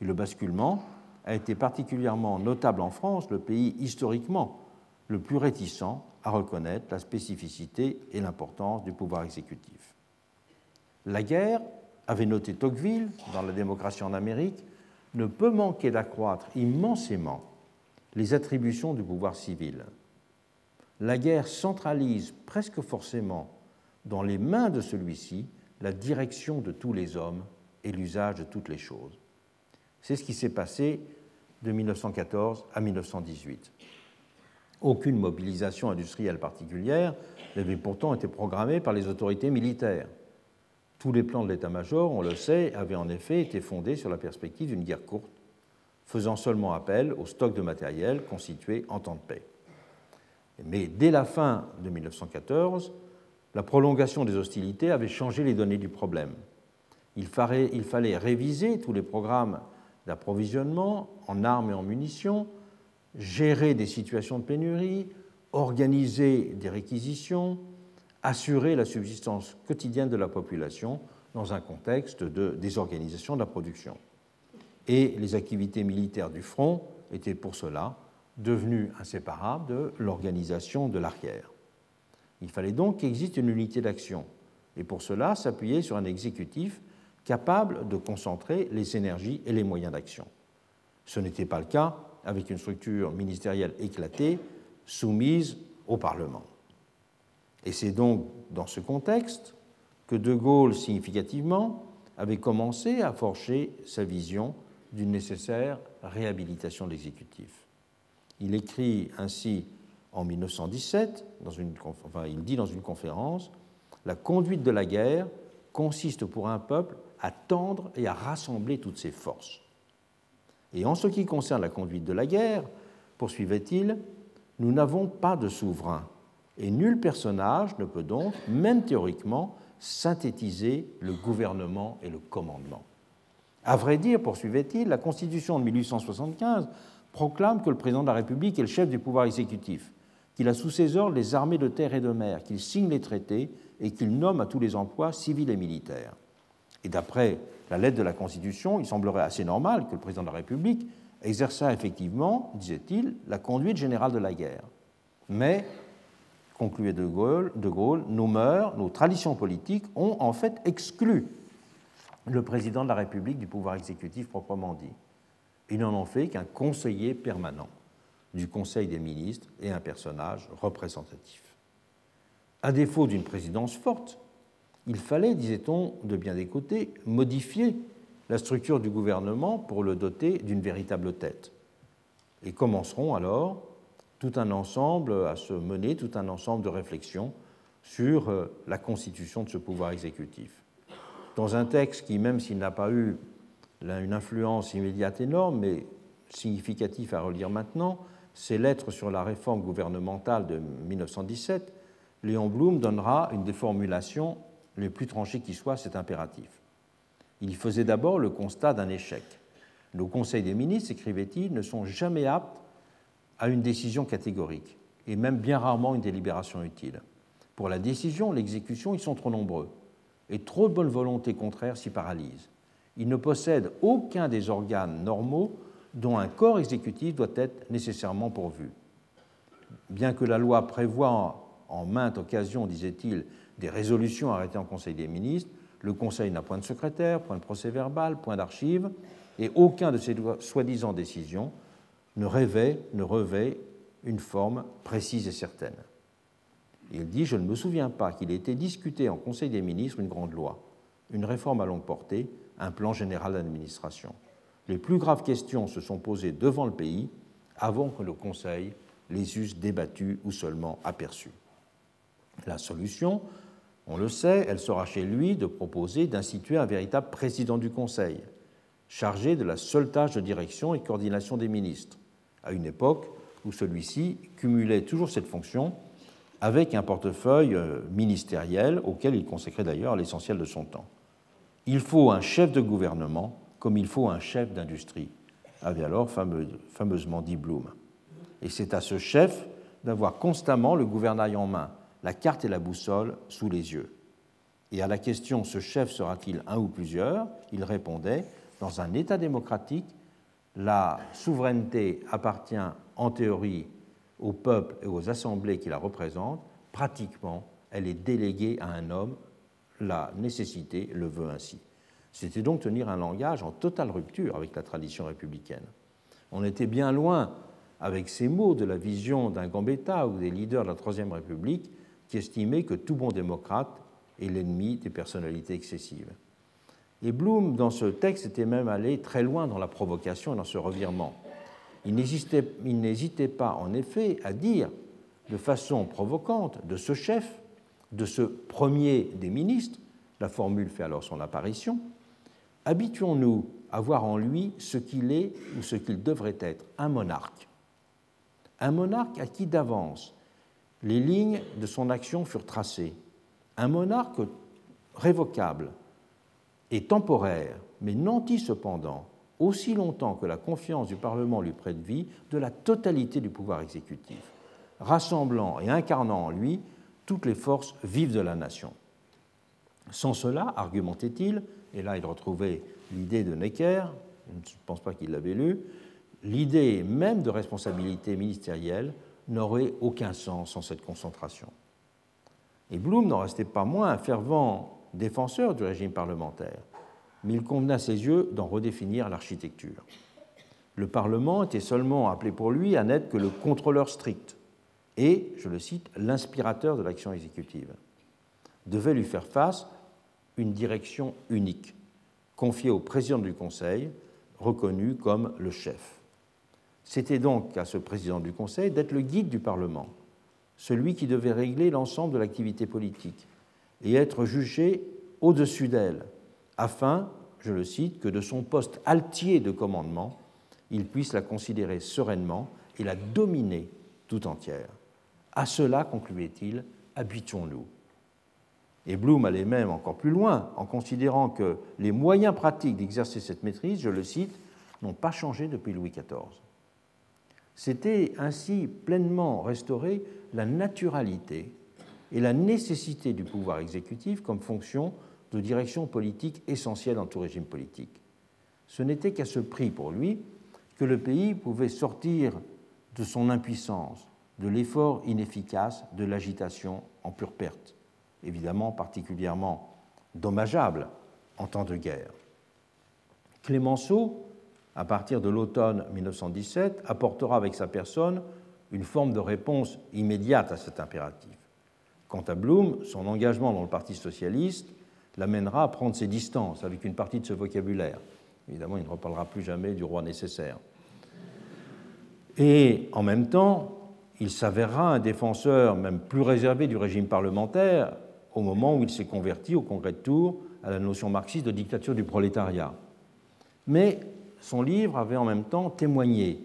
Et le basculement a été particulièrement notable en France, le pays historiquement le plus réticent à reconnaître la spécificité et l'importance du pouvoir exécutif. La guerre, avait noté Tocqueville dans La démocratie en Amérique, ne peut manquer d'accroître immensément les attributions du pouvoir civil. La guerre centralise presque forcément dans les mains de celui-ci la direction de tous les hommes et l'usage de toutes les choses. C'est ce qui s'est passé de 1914 à 1918. Aucune mobilisation industrielle particulière n'avait pourtant été programmée par les autorités militaires. Tous les plans de l'état-major, on le sait, avaient en effet été fondés sur la perspective d'une guerre courte, faisant seulement appel au stock de matériel constitué en temps de paix. Mais dès la fin de 1914, la prolongation des hostilités avait changé les données du problème. Il fallait, il fallait réviser tous les programmes d'approvisionnement en armes et en munitions, gérer des situations de pénurie, organiser des réquisitions, assurer la subsistance quotidienne de la population dans un contexte de désorganisation de la production. Et les activités militaires du front étaient pour cela devenues inséparables de l'organisation de l'arrière. Il fallait donc qu'il existe une unité d'action, et pour cela s'appuyer sur un exécutif capable de concentrer les énergies et les moyens d'action. Ce n'était pas le cas avec une structure ministérielle éclatée, soumise au Parlement. Et c'est donc dans ce contexte que De Gaulle, significativement, avait commencé à forger sa vision d'une nécessaire réhabilitation de l'exécutif. Il écrit ainsi en 1917, dans une, enfin, il dit dans une conférence, La conduite de la guerre consiste pour un peuple à tendre et à rassembler toutes ses forces. Et en ce qui concerne la conduite de la guerre, poursuivait-il, nous n'avons pas de souverain, et nul personnage ne peut donc, même théoriquement, synthétiser le gouvernement et le commandement. À vrai dire, poursuivait-il, la Constitution de 1875 proclame que le président de la République est le chef du pouvoir exécutif, qu'il a sous ses ordres les armées de terre et de mer, qu'il signe les traités et qu'il nomme à tous les emplois civils et militaires. Et d'après la lettre de la Constitution, il semblerait assez normal que le président de la République exerçât effectivement, disait-il, la conduite générale de la guerre. Mais, concluait de Gaulle, nos mœurs, nos traditions politiques ont en fait exclu le président de la République du pouvoir exécutif proprement dit. Ils n'en ont fait qu'un conseiller permanent du Conseil des ministres et un personnage représentatif. À défaut d'une présidence forte, il fallait, disait-on, de bien des côtés, modifier la structure du gouvernement pour le doter d'une véritable tête. Et commenceront alors tout un ensemble à se mener, tout un ensemble de réflexions sur euh, la constitution de ce pouvoir exécutif. Dans un texte qui, même s'il n'a pas eu une influence immédiate énorme, mais significatif à relire maintenant, ses lettres sur la réforme gouvernementale de 1917, Léon Blum donnera une des les plus tranchées qui soient cet impératif. Il faisait d'abord le constat d'un échec. Nos conseils des ministres, écrivait-il, ne sont jamais aptes à une décision catégorique, et même bien rarement une délibération utile. Pour la décision, l'exécution, ils sont trop nombreux, et trop de bonne volonté contraire s'y paralyse. Ils ne possèdent aucun des organes normaux dont un corps exécutif doit être nécessairement pourvu. Bien que la loi prévoie en maintes occasions, disait-il, des résolutions arrêtées en Conseil des ministres, le Conseil n'a point de secrétaire, point de procès verbal, point d'archives, et aucun de ces soi-disant décisions ne ne revêt une forme précise et certaine. Il dit Je ne me souviens pas qu'il ait été discuté en Conseil des ministres une grande loi, une réforme à longue portée, un plan général d'administration. Les plus graves questions se sont posées devant le pays avant que le Conseil les eusse débattues ou seulement aperçues. La solution, on le sait, elle sera chez lui de proposer d'instituer un véritable président du Conseil, chargé de la seule tâche de direction et coordination des ministres, à une époque où celui-ci cumulait toujours cette fonction avec un portefeuille euh, ministériel auquel il consacrait d'ailleurs l'essentiel de son temps. Il faut un chef de gouvernement comme il faut un chef d'industrie, avait alors fameusement dit Blum. Et c'est à ce chef d'avoir constamment le gouvernail en main, la carte et la boussole sous les yeux. Et à la question ce chef sera-t-il un ou plusieurs il répondait dans un État démocratique, la souveraineté appartient en théorie au peuple et aux assemblées qui la représentent, pratiquement elle est déléguée à un homme, la nécessité le veut ainsi. C'était donc tenir un langage en totale rupture avec la tradition républicaine. On était bien loin, avec ces mots, de la vision d'un Gambetta ou des leaders de la Troisième République qui estimaient que tout bon démocrate est l'ennemi des personnalités excessives. Et Blum, dans ce texte, était même allé très loin dans la provocation et dans ce revirement. Il n'hésitait pas, en effet, à dire de façon provocante de ce chef, de ce premier des ministres, la formule fait alors son apparition, habituons-nous à voir en lui ce qu'il est ou ce qu'il devrait être, un monarque? Un monarque à qui d'avance les lignes de son action furent tracées. Un monarque révocable et temporaire, mais nanti cependant, aussi longtemps que la confiance du Parlement lui prête vie, de la totalité du pouvoir exécutif, rassemblant et incarnant en lui toutes les forces vives de la nation. Sans cela, argumentait-il, et là il retrouvait l'idée de Necker, je ne pense pas qu'il l'avait lu, l'idée même de responsabilité ministérielle n'aurait aucun sens sans cette concentration. Et Blum n'en restait pas moins un fervent défenseur du régime parlementaire, mais il convenait à ses yeux d'en redéfinir l'architecture. Le Parlement était seulement appelé pour lui à n'être que le contrôleur strict et, je le cite, l'inspirateur de l'action exécutive. Devait lui faire face une direction unique, confiée au président du Conseil, reconnu comme le chef. C'était donc à ce président du Conseil d'être le guide du Parlement, celui qui devait régler l'ensemble de l'activité politique et être jugé au-dessus d'elle, afin, je le cite, que de son poste altier de commandement, il puisse la considérer sereinement et la dominer tout entière. À cela, concluait-il, habituons-nous. Et Bloom allait même encore plus loin en considérant que les moyens pratiques d'exercer cette maîtrise, je le cite, n'ont pas changé depuis Louis XIV. C'était ainsi pleinement restaurer la naturalité et la nécessité du pouvoir exécutif comme fonction de direction politique essentielle dans tout régime politique. Ce n'était qu'à ce prix pour lui que le pays pouvait sortir de son impuissance, de l'effort inefficace, de l'agitation en pure perte évidemment particulièrement dommageable en temps de guerre. Clémenceau, à partir de l'automne 1917, apportera avec sa personne une forme de réponse immédiate à cet impératif. Quant à Blum, son engagement dans le Parti socialiste l'amènera à prendre ses distances avec une partie de ce vocabulaire. Évidemment, il ne reparlera plus jamais du roi nécessaire. Et en même temps, il s'avérera un défenseur même plus réservé du régime parlementaire au moment où il s'est converti au congrès de Tours à la notion marxiste de dictature du prolétariat. Mais son livre avait en même temps témoigné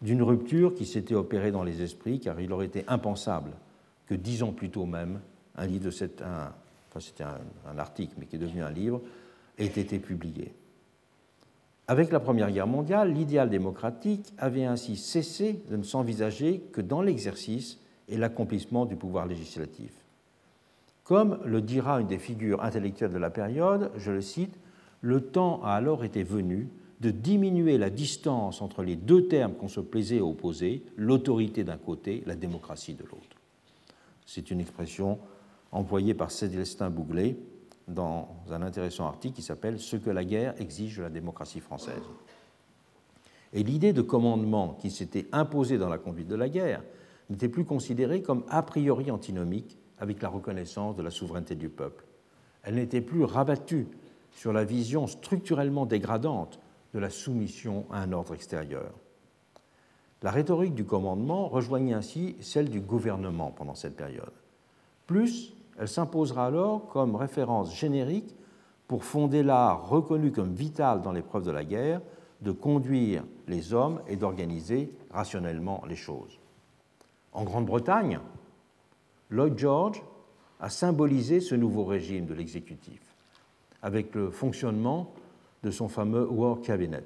d'une rupture qui s'était opérée dans les esprits, car il aurait été impensable que dix ans plus tôt même, un article, mais qui est devenu un livre, ait été publié. Avec la Première Guerre mondiale, l'idéal démocratique avait ainsi cessé de ne s'envisager que dans l'exercice et l'accomplissement du pouvoir législatif. Comme le dira une des figures intellectuelles de la période, je le cite, le temps a alors été venu de diminuer la distance entre les deux termes qu'on se plaisait à opposer, l'autorité d'un côté, la démocratie de l'autre. C'est une expression employée par Célestin Bouglet dans un intéressant article qui s'appelle Ce que la guerre exige de la démocratie française. Et l'idée de commandement qui s'était imposée dans la conduite de la guerre n'était plus considérée comme a priori antinomique avec la reconnaissance de la souveraineté du peuple. Elle n'était plus rabattue sur la vision structurellement dégradante de la soumission à un ordre extérieur. La rhétorique du commandement rejoignait ainsi celle du gouvernement pendant cette période. Plus, elle s'imposera alors comme référence générique pour fonder l'art reconnu comme vital dans l'épreuve de la guerre de conduire les hommes et d'organiser rationnellement les choses. En Grande-Bretagne, Lloyd George a symbolisé ce nouveau régime de l'exécutif avec le fonctionnement de son fameux War Cabinet,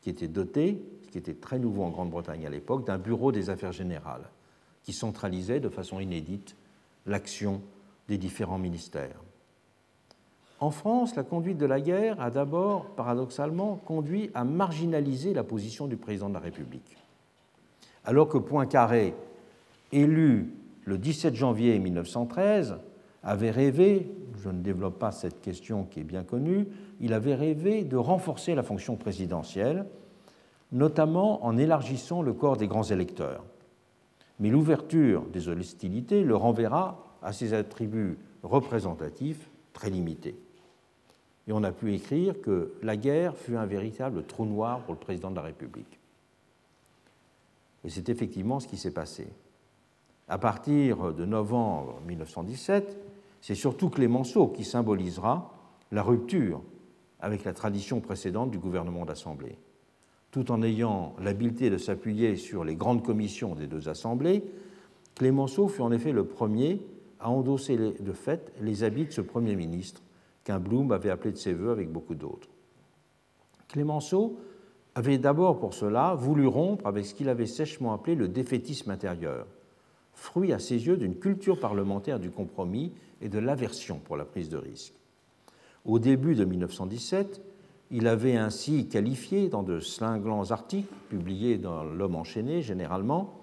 qui était doté, ce qui était très nouveau en Grande-Bretagne à l'époque, d'un bureau des affaires générales, qui centralisait de façon inédite l'action des différents ministères. En France, la conduite de la guerre a d'abord, paradoxalement, conduit à marginaliser la position du président de la République. Alors que Poincaré, élu le 17 janvier 1913, avait rêvé, je ne développe pas cette question qui est bien connue, il avait rêvé de renforcer la fonction présidentielle, notamment en élargissant le corps des grands électeurs. Mais l'ouverture des hostilités le renverra à ses attributs représentatifs très limités. Et on a pu écrire que la guerre fut un véritable trou noir pour le président de la République. Et c'est effectivement ce qui s'est passé. À partir de novembre 1917, c'est surtout Clémenceau qui symbolisera la rupture avec la tradition précédente du gouvernement d'assemblée. Tout en ayant l'habileté de s'appuyer sur les grandes commissions des deux assemblées, Clémenceau fut en effet le premier à endosser de fait les habits de ce Premier ministre qu'un Blum avait appelé de ses voeux avec beaucoup d'autres. Clémenceau avait d'abord pour cela voulu rompre avec ce qu'il avait sèchement appelé le défaitisme intérieur, fruit à ses yeux d'une culture parlementaire du compromis et de l'aversion pour la prise de risque. Au début de 1917, il avait ainsi qualifié dans de cinglants articles publiés dans L'Homme enchaîné généralement,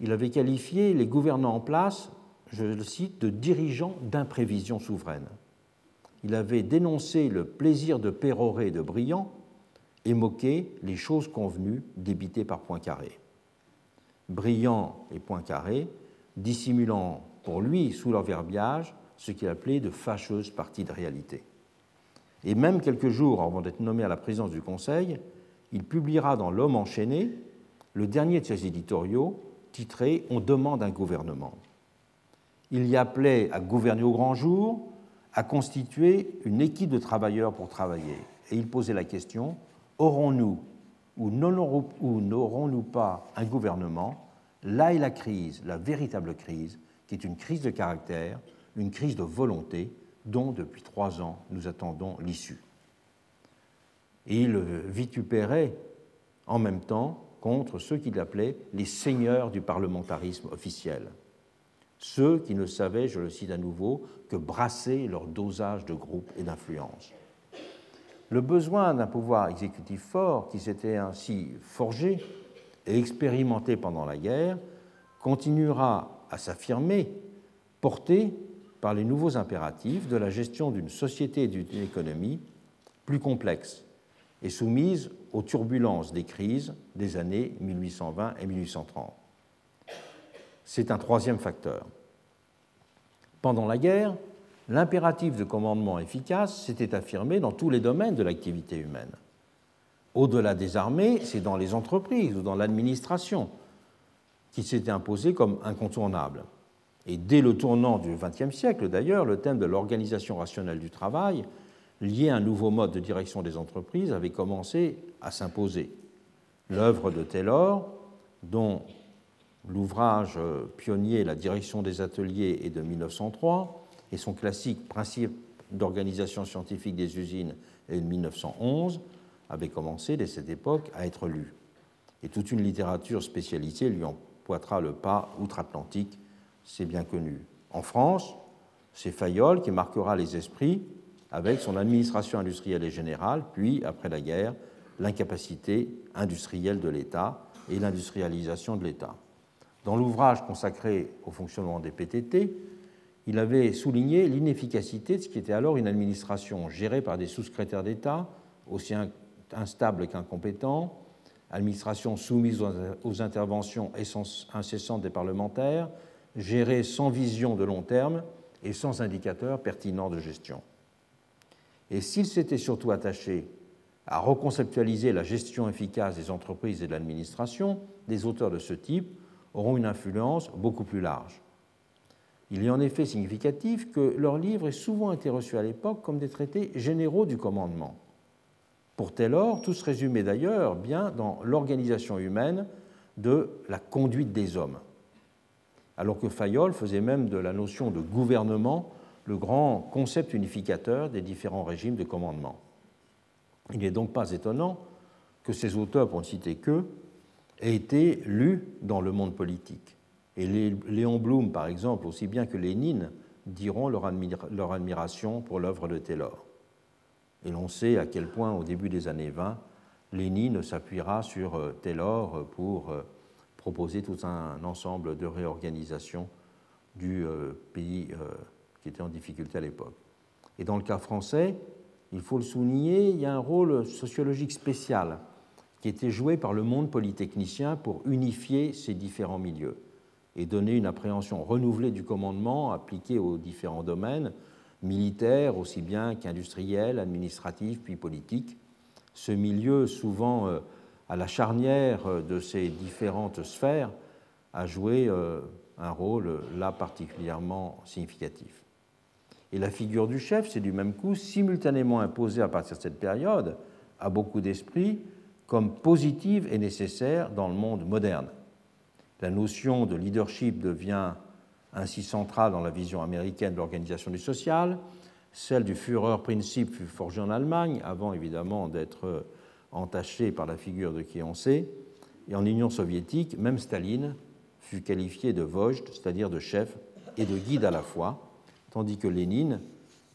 il avait qualifié les gouvernants en place, je le cite, de dirigeants d'imprévision souveraine. Il avait dénoncé le plaisir de pérorer de Briand et moqué les choses convenues débitées par Poincaré. Briand et Poincaré, dissimulant pour lui sous leur verbiage ce qu'il appelait de fâcheuses parties de réalité. Et même quelques jours avant d'être nommé à la présidence du Conseil, il publiera dans L'Homme enchaîné le dernier de ses éditoriaux titré On demande un gouvernement. Il y appelait à gouverner au grand jour, à constituer une équipe de travailleurs pour travailler. Et il posait la question aurons-nous ou n'aurons-nous pas un gouvernement? Là est la crise, la véritable crise, qui est une crise de caractère, une crise de volonté dont depuis trois ans nous attendons l'issue. Il vitupérait en même temps contre ceux qu'il appelait les seigneurs du parlementarisme officiel, ceux qui ne savaient, je le cite à nouveau, que brasser leur dosage de groupe et d'influence. Le besoin d'un pouvoir exécutif fort qui s'était ainsi forgé et expérimenté pendant la guerre continuera à s'affirmer, porté par les nouveaux impératifs de la gestion d'une société et d'une économie plus complexes et soumises aux turbulences des crises des années 1820 et 1830. C'est un troisième facteur. Pendant la guerre, l'impératif de commandement efficace s'était affirmé dans tous les domaines de l'activité humaine. Au-delà des armées, c'est dans les entreprises ou dans l'administration qui s'était imposé comme incontournable. Et dès le tournant du XXe siècle, d'ailleurs, le thème de l'organisation rationnelle du travail, lié à un nouveau mode de direction des entreprises, avait commencé à s'imposer. L'œuvre de Taylor, dont l'ouvrage pionnier La direction des ateliers est de 1903 et son classique Principe d'organisation scientifique des usines est de 1911, avait commencé dès cette époque à être lu. Et toute une littérature spécialisée lui empoîtera le pas outre-Atlantique c'est bien connu. En France, c'est Fayolle qui marquera les esprits avec son administration industrielle et générale, puis, après la guerre, l'incapacité industrielle de l'État et l'industrialisation de l'État. Dans l'ouvrage consacré au fonctionnement des PTT, il avait souligné l'inefficacité de ce qui était alors une administration gérée par des sous-secrétaires d'État, aussi instable qu'incompétents, administration soumise aux interventions incessantes des parlementaires, gérée sans vision de long terme et sans indicateur pertinent de gestion. Et s'il s'était surtout attaché à reconceptualiser la gestion efficace des entreprises et de l'administration, des auteurs de ce type auront une influence beaucoup plus large. Il est en effet significatif que leur livre ait souvent été reçu à l'époque comme des traités généraux du commandement. Pour Taylor, tout se résumait d'ailleurs bien dans l'organisation humaine de la conduite des hommes alors que Fayol faisait même de la notion de gouvernement le grand concept unificateur des différents régimes de commandement. Il n'est donc pas étonnant que ces auteurs, pour ne citer qu'eux, aient été lus dans le monde politique. Et Léon Blum, par exemple, aussi bien que Lénine, diront leur, admiration pour l'œuvre de Taylor. Et l'on sait à quel point, au début des années 20, Lénine s'appuiera sur euh, Taylor pour euh, proposer tout un ensemble de réorganisation du euh, pays euh, qui était en difficulté à l'époque. Et dans le cas français, il faut le souligner, il y a un rôle sociologique spécial qui était joué par le monde polytechnicien pour unifier ces différents milieux et donner une appréhension renouvelée du commandement appliqué aux différents domaines, militaires aussi bien qu'industriels, administratifs, puis politiques. Ce milieu souvent euh, à la charnière euh, de ces différentes sphères, a joué euh, un rôle là particulièrement significatif. Et la figure du chef s'est du même coup simultanément imposée à partir de cette période à beaucoup d'esprits comme positive et nécessaire dans le monde moderne. La notion de leadership devient ainsi centrale dans la vision américaine de l'organisation du social. Celle du Führer-Prinzip fut forgée en Allemagne, avant évidemment d'être entaché par la figure de qui on sait, et en Union soviétique, même Staline fut qualifié de vojt, c'est-à-dire de chef, et de guide à la fois, tandis que Lénine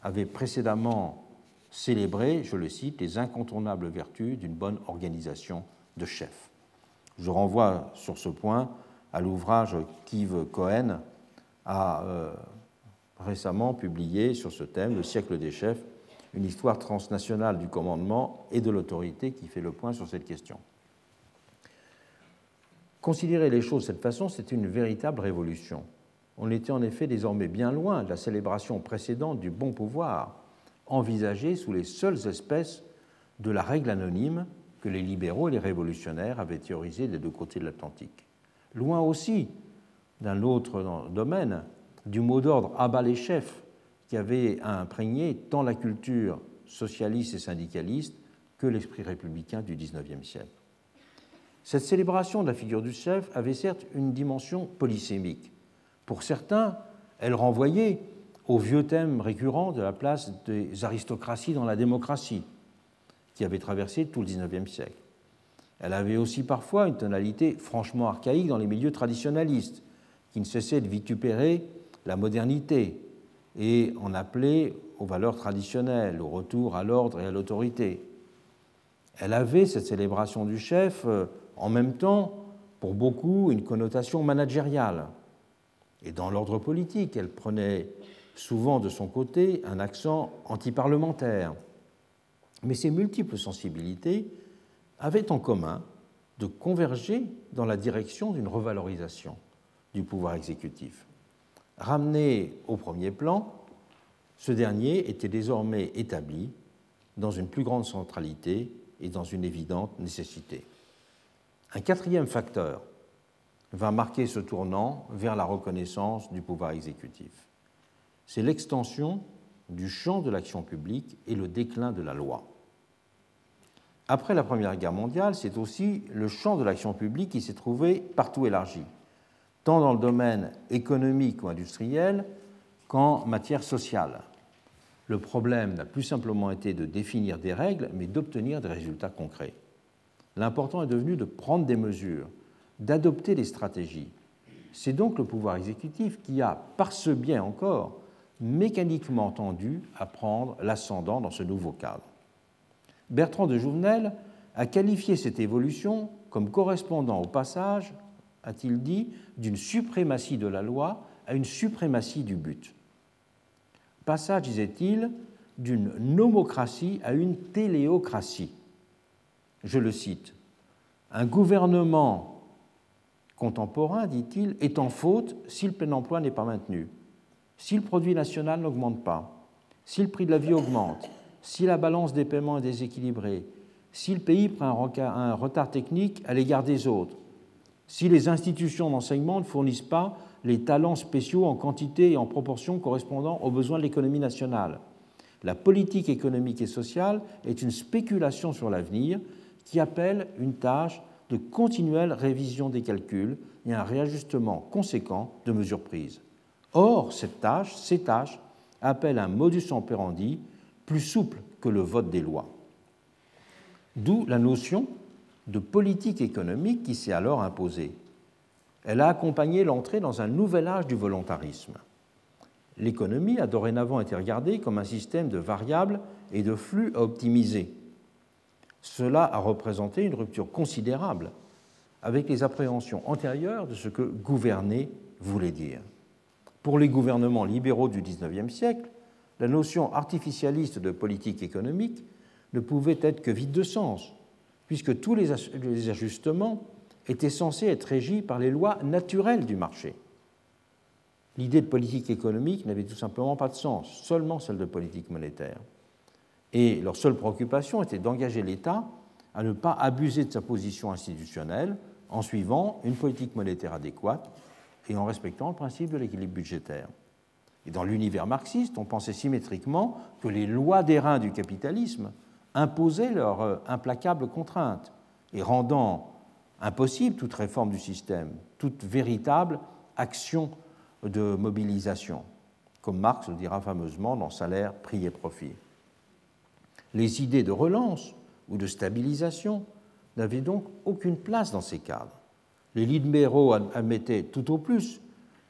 avait précédemment célébré, je le cite, les incontournables vertus d'une bonne organisation de chef. Je renvoie sur ce point à l'ouvrage qu'Yves Cohen a euh, récemment publié sur ce thème, Le siècle des chefs, une histoire transnationale du commandement et de l'autorité qui fait le point sur cette question. Considérer les choses de cette façon, c'est une véritable révolution. On était en effet désormais bien loin de la célébration précédente du bon pouvoir, envisagée sous les seules espèces de la règle anonyme que les libéraux et les révolutionnaires avaient théorisée des deux côtés de l'Atlantique. Loin aussi, d'un autre domaine, du mot d'ordre abat les chefs qui avait imprégné tant la culture socialiste et syndicaliste que l'esprit républicain du XIXe siècle. Cette célébration de la figure du chef avait certes une dimension polysémique. Pour certains, elle renvoyait au vieux thème récurrent de la place des aristocraties dans la démocratie, qui avait traversé tout le XIXe siècle. Elle avait aussi parfois une tonalité franchement archaïque dans les milieux traditionnalistes, qui ne cessaient de vitupérer la modernité, et en appelait aux valeurs traditionnelles, au retour à l'ordre et à l'autorité. Elle avait, cette célébration du chef, euh, en même temps, pour beaucoup, une connotation managériale. Et dans l'ordre politique, elle prenait souvent de son côté un accent antiparlementaire. Mais ces multiples sensibilités avaient en commun de converger dans la direction d'une revalorisation du pouvoir exécutif. Ramené au premier plan, ce dernier était désormais établi dans une plus grande centralité et dans une évidente nécessité. Un quatrième facteur va marquer ce tournant vers la reconnaissance du pouvoir exécutif. C'est l'extension du champ de l'action publique et le déclin de la loi. Après la Première Guerre mondiale, c'est aussi le champ de l'action publique qui s'est trouvé partout élargi, tant dans le domaine économique ou industriel qu'en matière sociale. Le problème n'a plus simplement été de définir des règles, mais d'obtenir des résultats concrets. L'important est devenu de prendre des mesures, d'adopter des stratégies. C'est donc le pouvoir exécutif qui a, par ce biais encore, mécaniquement tendu à prendre l'ascendant dans ce nouveau cadre. Bertrand de Jouvenel a qualifié cette évolution comme correspondant au passage, a-t-il dit, d'une suprématie de la loi à une suprématie du but. Passage, disait-il, d'une nomocratie à une téléocratie. Je le cite. Un gouvernement contemporain, dit-il, est en faute si le plein emploi n'est pas maintenu, si le produit national n'augmente pas, si le prix de la vie augmente, si la balance des paiements est déséquilibrée, si le pays prend un retard technique à l'égard des autres, si les institutions d'enseignement ne fournissent pas les talents spéciaux en quantité et en proportion correspondant aux besoins de l'économie nationale. La politique économique et sociale est une spéculation sur l'avenir qui appelle une tâche de continuelle révision des calculs et un réajustement conséquent de mesures prises. Or, cette tâche, ces tâches appellent un modus operandi plus souple que le vote des lois. D'où la notion de politique économique qui s'est alors imposée. Elle a accompagné l'entrée dans un nouvel âge du volontarisme. L'économie a dorénavant été regardée comme un système de variables et de flux à optimiser. Cela a représenté une rupture considérable avec les appréhensions antérieures de ce que gouverner voulait dire. Pour les gouvernements libéraux du XIXe siècle, la notion artificialiste de politique économique ne pouvait être que vide de sens, puisque tous les ajustements étaient censés être régis par les lois naturelles du marché. L'idée de politique économique n'avait tout simplement pas de sens, seulement celle de politique monétaire. Et leur seule préoccupation était d'engager l'État à ne pas abuser de sa position institutionnelle en suivant une politique monétaire adéquate et en respectant le principe de l'équilibre budgétaire. Et dans l'univers marxiste, on pensait symétriquement que les lois des reins du capitalisme imposaient leurs euh, implacables contraintes et rendant impossible toute réforme du système, toute véritable action de mobilisation, comme Marx le dira fameusement dans Salaire, prix et profit. Les idées de relance ou de stabilisation n'avaient donc aucune place dans ces cadres. Les libéraux admettaient tout au plus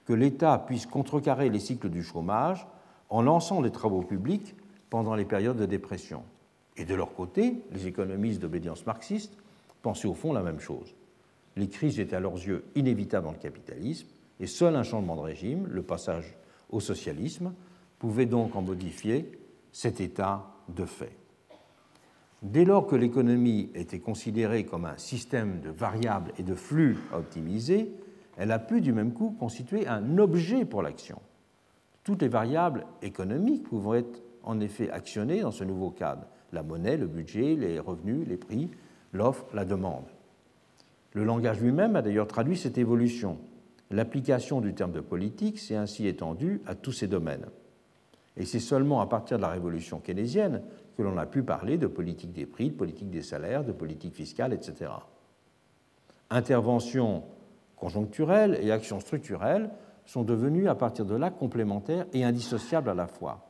que l'État puisse contrecarrer les cycles du chômage en lançant des travaux publics pendant les périodes de dépression. Et de leur côté, les économistes d'obédience marxiste pensaient au fond la même chose. Les crises étaient à leurs yeux inévitables dans le capitalisme, et seul un changement de régime, le passage au socialisme, pouvait donc en modifier cet état de fait. Dès lors que l'économie était considérée comme un système de variables et de flux à optimiser, elle a pu du même coup constituer un objet pour l'action. Toutes les variables économiques pouvant être en effet actionnées dans ce nouveau cadre la monnaie, le budget, les revenus, les prix, l'offre, la demande. Le langage lui-même a d'ailleurs traduit cette évolution. L'application du terme de politique s'est ainsi étendue à tous ces domaines. Et c'est seulement à partir de la révolution keynésienne que l'on a pu parler de politique des prix, de politique des salaires, de politique fiscale, etc. Intervention conjoncturelle et action structurelle sont devenues à partir de là complémentaires et indissociables à la fois,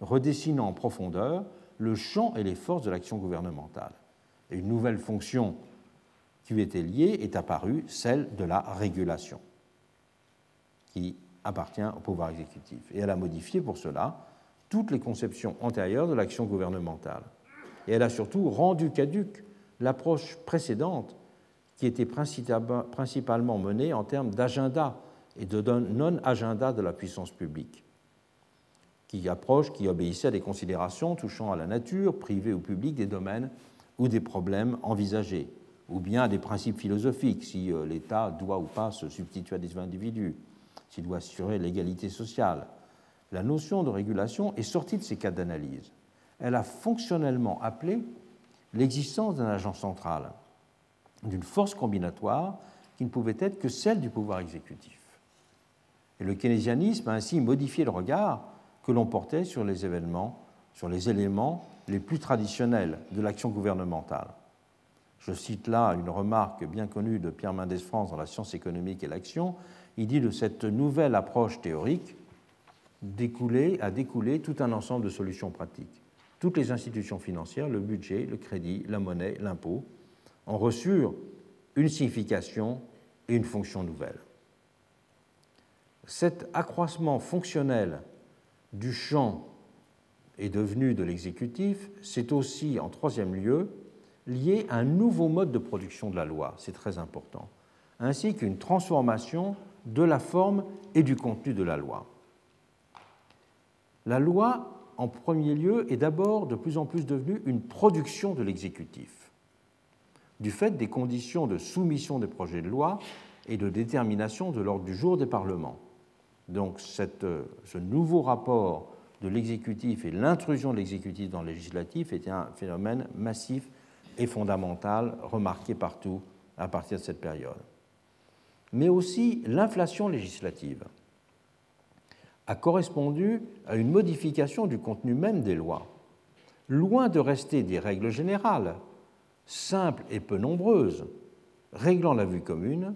redessinant en profondeur le champ et les forces de l'action gouvernementale. Et une nouvelle fonction qui lui était liée est apparue, celle de la régulation, qui appartient au pouvoir exécutif. Et elle a modifié pour cela toutes les conceptions antérieures de l'action gouvernementale. Et elle a surtout rendu caduque l'approche précédente qui était principalement menée en termes d'agenda et de non-agenda de la puissance publique, qui approche, qui obéissait à des considérations touchant à la nature, privée ou publique, des domaines ou des problèmes envisagés, ou bien à des principes philosophiques, si euh, l'État doit ou pas se substituer à des individus, s'il doit assurer l'égalité sociale. La notion de régulation est sortie de ces cas d'analyse. Elle a fonctionnellement appelé l'existence d'un agent central d'une force combinatoire qui ne pouvait être que celle du pouvoir exécutif. Et le keynésianisme a ainsi modifié le regard que l'on portait sur les événements, sur les éléments les plus traditionnels de l'action gouvernementale. Je cite là une remarque bien connue de Pierre Mendès France dans La science économique et l'action. Il dit de cette nouvelle approche théorique a découlé tout un ensemble de solutions pratiques. Toutes les institutions financières, le budget, le crédit, la monnaie, l'impôt, ont reçu une signification et une fonction nouvelle. Cet accroissement fonctionnel du champ est devenu de l'exécutif, c'est aussi, en troisième lieu, lié à un nouveau mode de production de la loi, c'est très important, ainsi qu'une transformation de la forme et du contenu de la loi. La loi, en premier lieu, est d'abord de plus en plus devenue une production de l'exécutif, du fait des conditions de soumission des projets de loi et de détermination de l'ordre du jour des parlements. Donc ce nouveau rapport de l'exécutif et l'intrusion de l'exécutif dans le législatif était un phénomène massif et fondamental remarqué partout à partir de cette période. Mais aussi l'inflation législative a correspondu à une modification du contenu même des lois. Loin de rester des règles générales, simples et peu nombreuses, réglant la vue commune,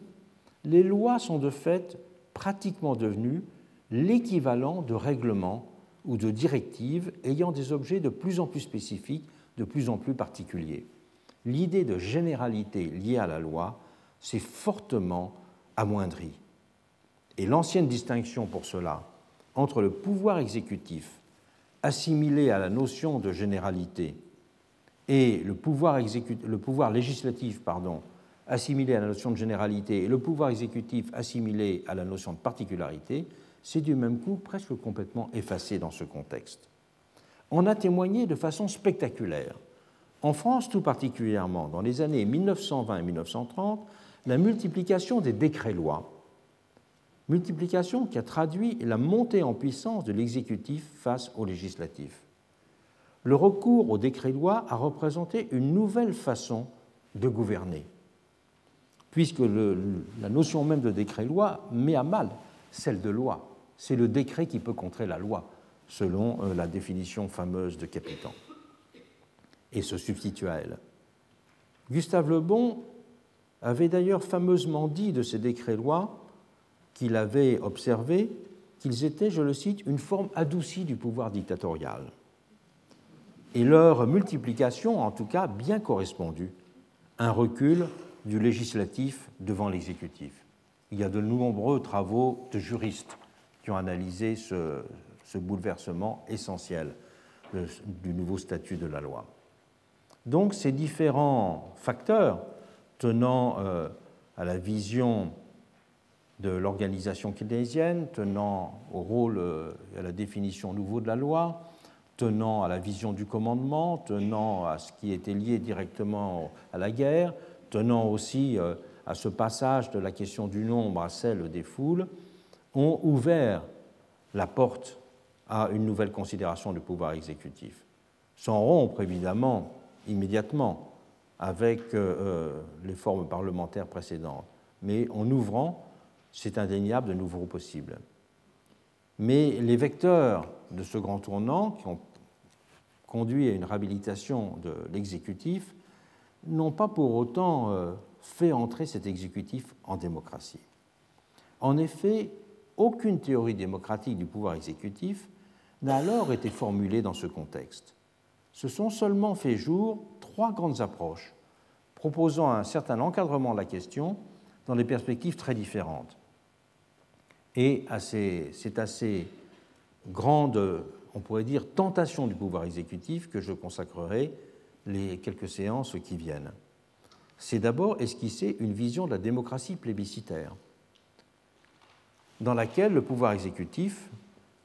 les lois sont de fait pratiquement devenues l'équivalent de règlements ou de directives ayant des objets de plus en plus spécifiques, de plus en plus particuliers. L'idée de généralité liée à la loi s'est fortement amoindrie. Et l'ancienne distinction pour cela entre le pouvoir exécutif, assimilé à la notion de généralité, et le pouvoir, le pouvoir législatif, pardon, assimilé à la notion de généralité, et le pouvoir exécutif assimilé à la notion de particularité, c'est du même coup presque complètement effacé dans ce contexte. On a témoigné de façon spectaculaire, en France tout particulièrement, dans les années 1920 et 1930, la multiplication des décrets-lois, multiplication qui a traduit la montée en puissance de l'exécutif face au législatif. Le recours aux décrets-lois a représenté une nouvelle façon de gouverner, puisque la notion même de décret-loi met à mal celle de loi c'est le décret qui peut contrer la loi, selon euh, la définition fameuse de Capitan, et se substitue à elle. Gustave Le Bon avait d'ailleurs fameusement dit de ces décrets-lois qu'il avait observé qu'ils étaient, je le cite, une forme adoucie du pouvoir dictatorial. Et leur multiplication, en tout cas, bien correspondu, un recul du législatif devant l'exécutif. Il y a de nombreux travaux de juristes qui ont analysé ce, bouleversement essentiel du nouveau statut de la loi. Donc ces différents facteurs tenant euh, à la vision de l'organisation keynésienne, tenant au rôle euh, et à la définition nouveau de la loi, tenant à la vision du commandement, tenant à ce qui était lié directement à la guerre, tenant aussi euh, à ce passage de la question du nombre à celle des foules, ont ouvert la porte à une nouvelle considération du pouvoir exécutif, sans rompre évidemment immédiatement avec euh, euh, les formes parlementaires précédentes, mais en ouvrant, c'est indéniable, de nouveaux possibles. Mais les vecteurs de ce grand tournant, qui ont conduit à une réhabilitation de l'exécutif, n'ont pas pour autant euh, fait entrer cet exécutif en démocratie. En effet, aucune théorie démocratique du pouvoir exécutif n'a alors été formulée dans ce contexte. Se sont seulement fait jour trois grandes approches proposant un certain encadrement de la question dans des perspectives très différentes. Et c'est à ces grandes, on pourrait dire, tentations du pouvoir exécutif que je consacrerai les quelques séances qui viennent. C'est d'abord esquisser une vision de la démocratie plébiscitaire dans laquelle le pouvoir exécutif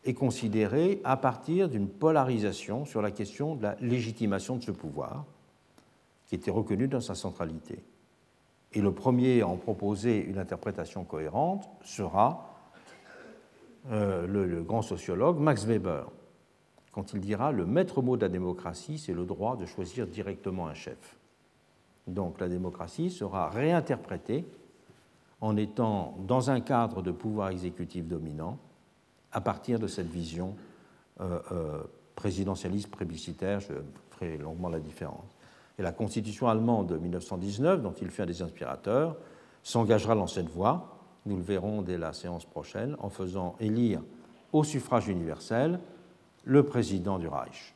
est considéré à partir d'une polarisation sur la question de la légitimation de ce pouvoir, qui était reconnue dans sa centralité. Et le premier à en proposer une interprétation cohérente sera euh, le, le, grand sociologue Max Weber, quand il dira le maître mot de la démocratie, c'est le droit de choisir directement un chef. Donc la démocratie sera réinterprétée en étant dans un cadre de pouvoir exécutif dominant à partir de cette vision euh, euh, présidentialiste plébiscitaire. Je ferai longuement la différence. Et la constitution allemande de 1919, dont il fut un des inspirateurs, s'engagera dans cette voie, nous le verrons dès la séance prochaine, en faisant élire au suffrage universel le président du Reich.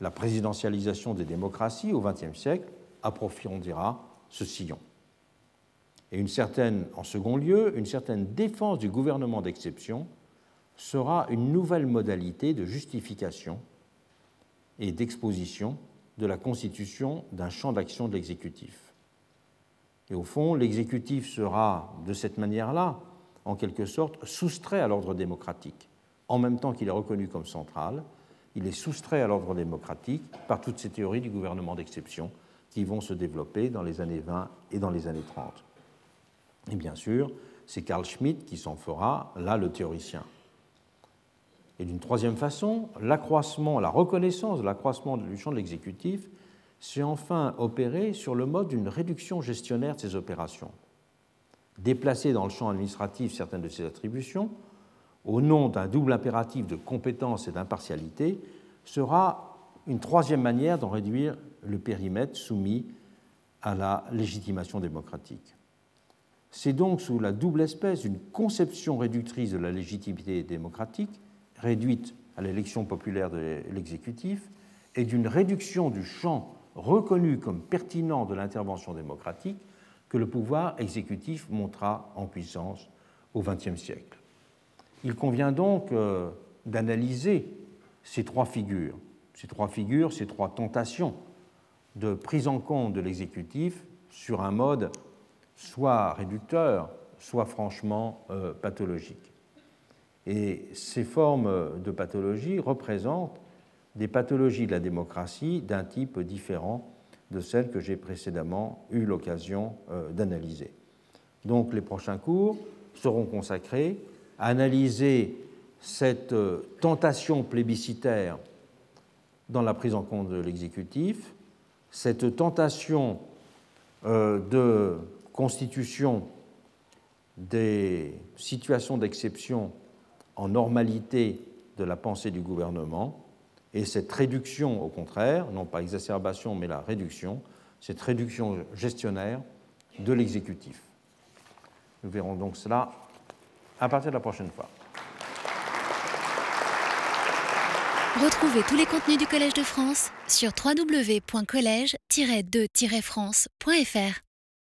La présidentialisation des démocraties au XXe siècle approfondira ce sillon. Et une certaine, en second lieu, une certaine défense du gouvernement d'exception sera une nouvelle modalité de justification et d'exposition de la constitution d'un champ d'action de l'exécutif. Et au fond, l'exécutif sera, de cette manière-là, en quelque sorte, soustrait à l'ordre démocratique. En même temps qu'il est reconnu comme central, il est soustrait à l'ordre démocratique par toutes ces théories du gouvernement d'exception qui vont se développer dans les années 20 et dans les années 30. Et bien sûr, c'est Carl Schmitt qui s'en fera là le théoricien. Et d'une troisième façon, l'accroissement, la reconnaissance de l'accroissement du champ de l'exécutif s'est enfin opéré sur le mode d'une réduction gestionnaire de ces opérations. Déplacer dans le champ administratif certaines de ses attributions, au nom d'un double impératif de compétence et d'impartialité, sera une troisième manière d'en réduire le périmètre soumis à la légitimation démocratique. C'est donc sous la double espèce d'une conception réductrice de la légitimité démocratique, réduite à l'élection populaire de l'exécutif, et d'une réduction du champ reconnu comme pertinent de l'intervention démocratique que le pouvoir exécutif montra en puissance au XXe siècle. Il convient donc euh, d'analyser ces trois figures, ces trois figures, ces trois tentations de prise en compte de l'exécutif sur un mode soit réducteur, soit franchement euh, pathologique. Et ces formes de pathologie représentent des pathologies de la démocratie d'un type différent de celles que j'ai précédemment eu l'occasion euh, d'analyser. Donc les prochains cours seront consacrés analyser cette euh, tentation plébiscitaire dans la prise en compte de l'exécutif, cette tentation euh, de constitution des situations d'exception en normalité de la pensée du gouvernement, et cette réduction, au contraire, non pas exacerbation, mais la réduction, cette réduction gestionnaire de l'exécutif. Nous verrons donc cela à partir de la prochaine fois. Retrouvez tous les contenus du Collège de France sur www.colège-2-france.fr.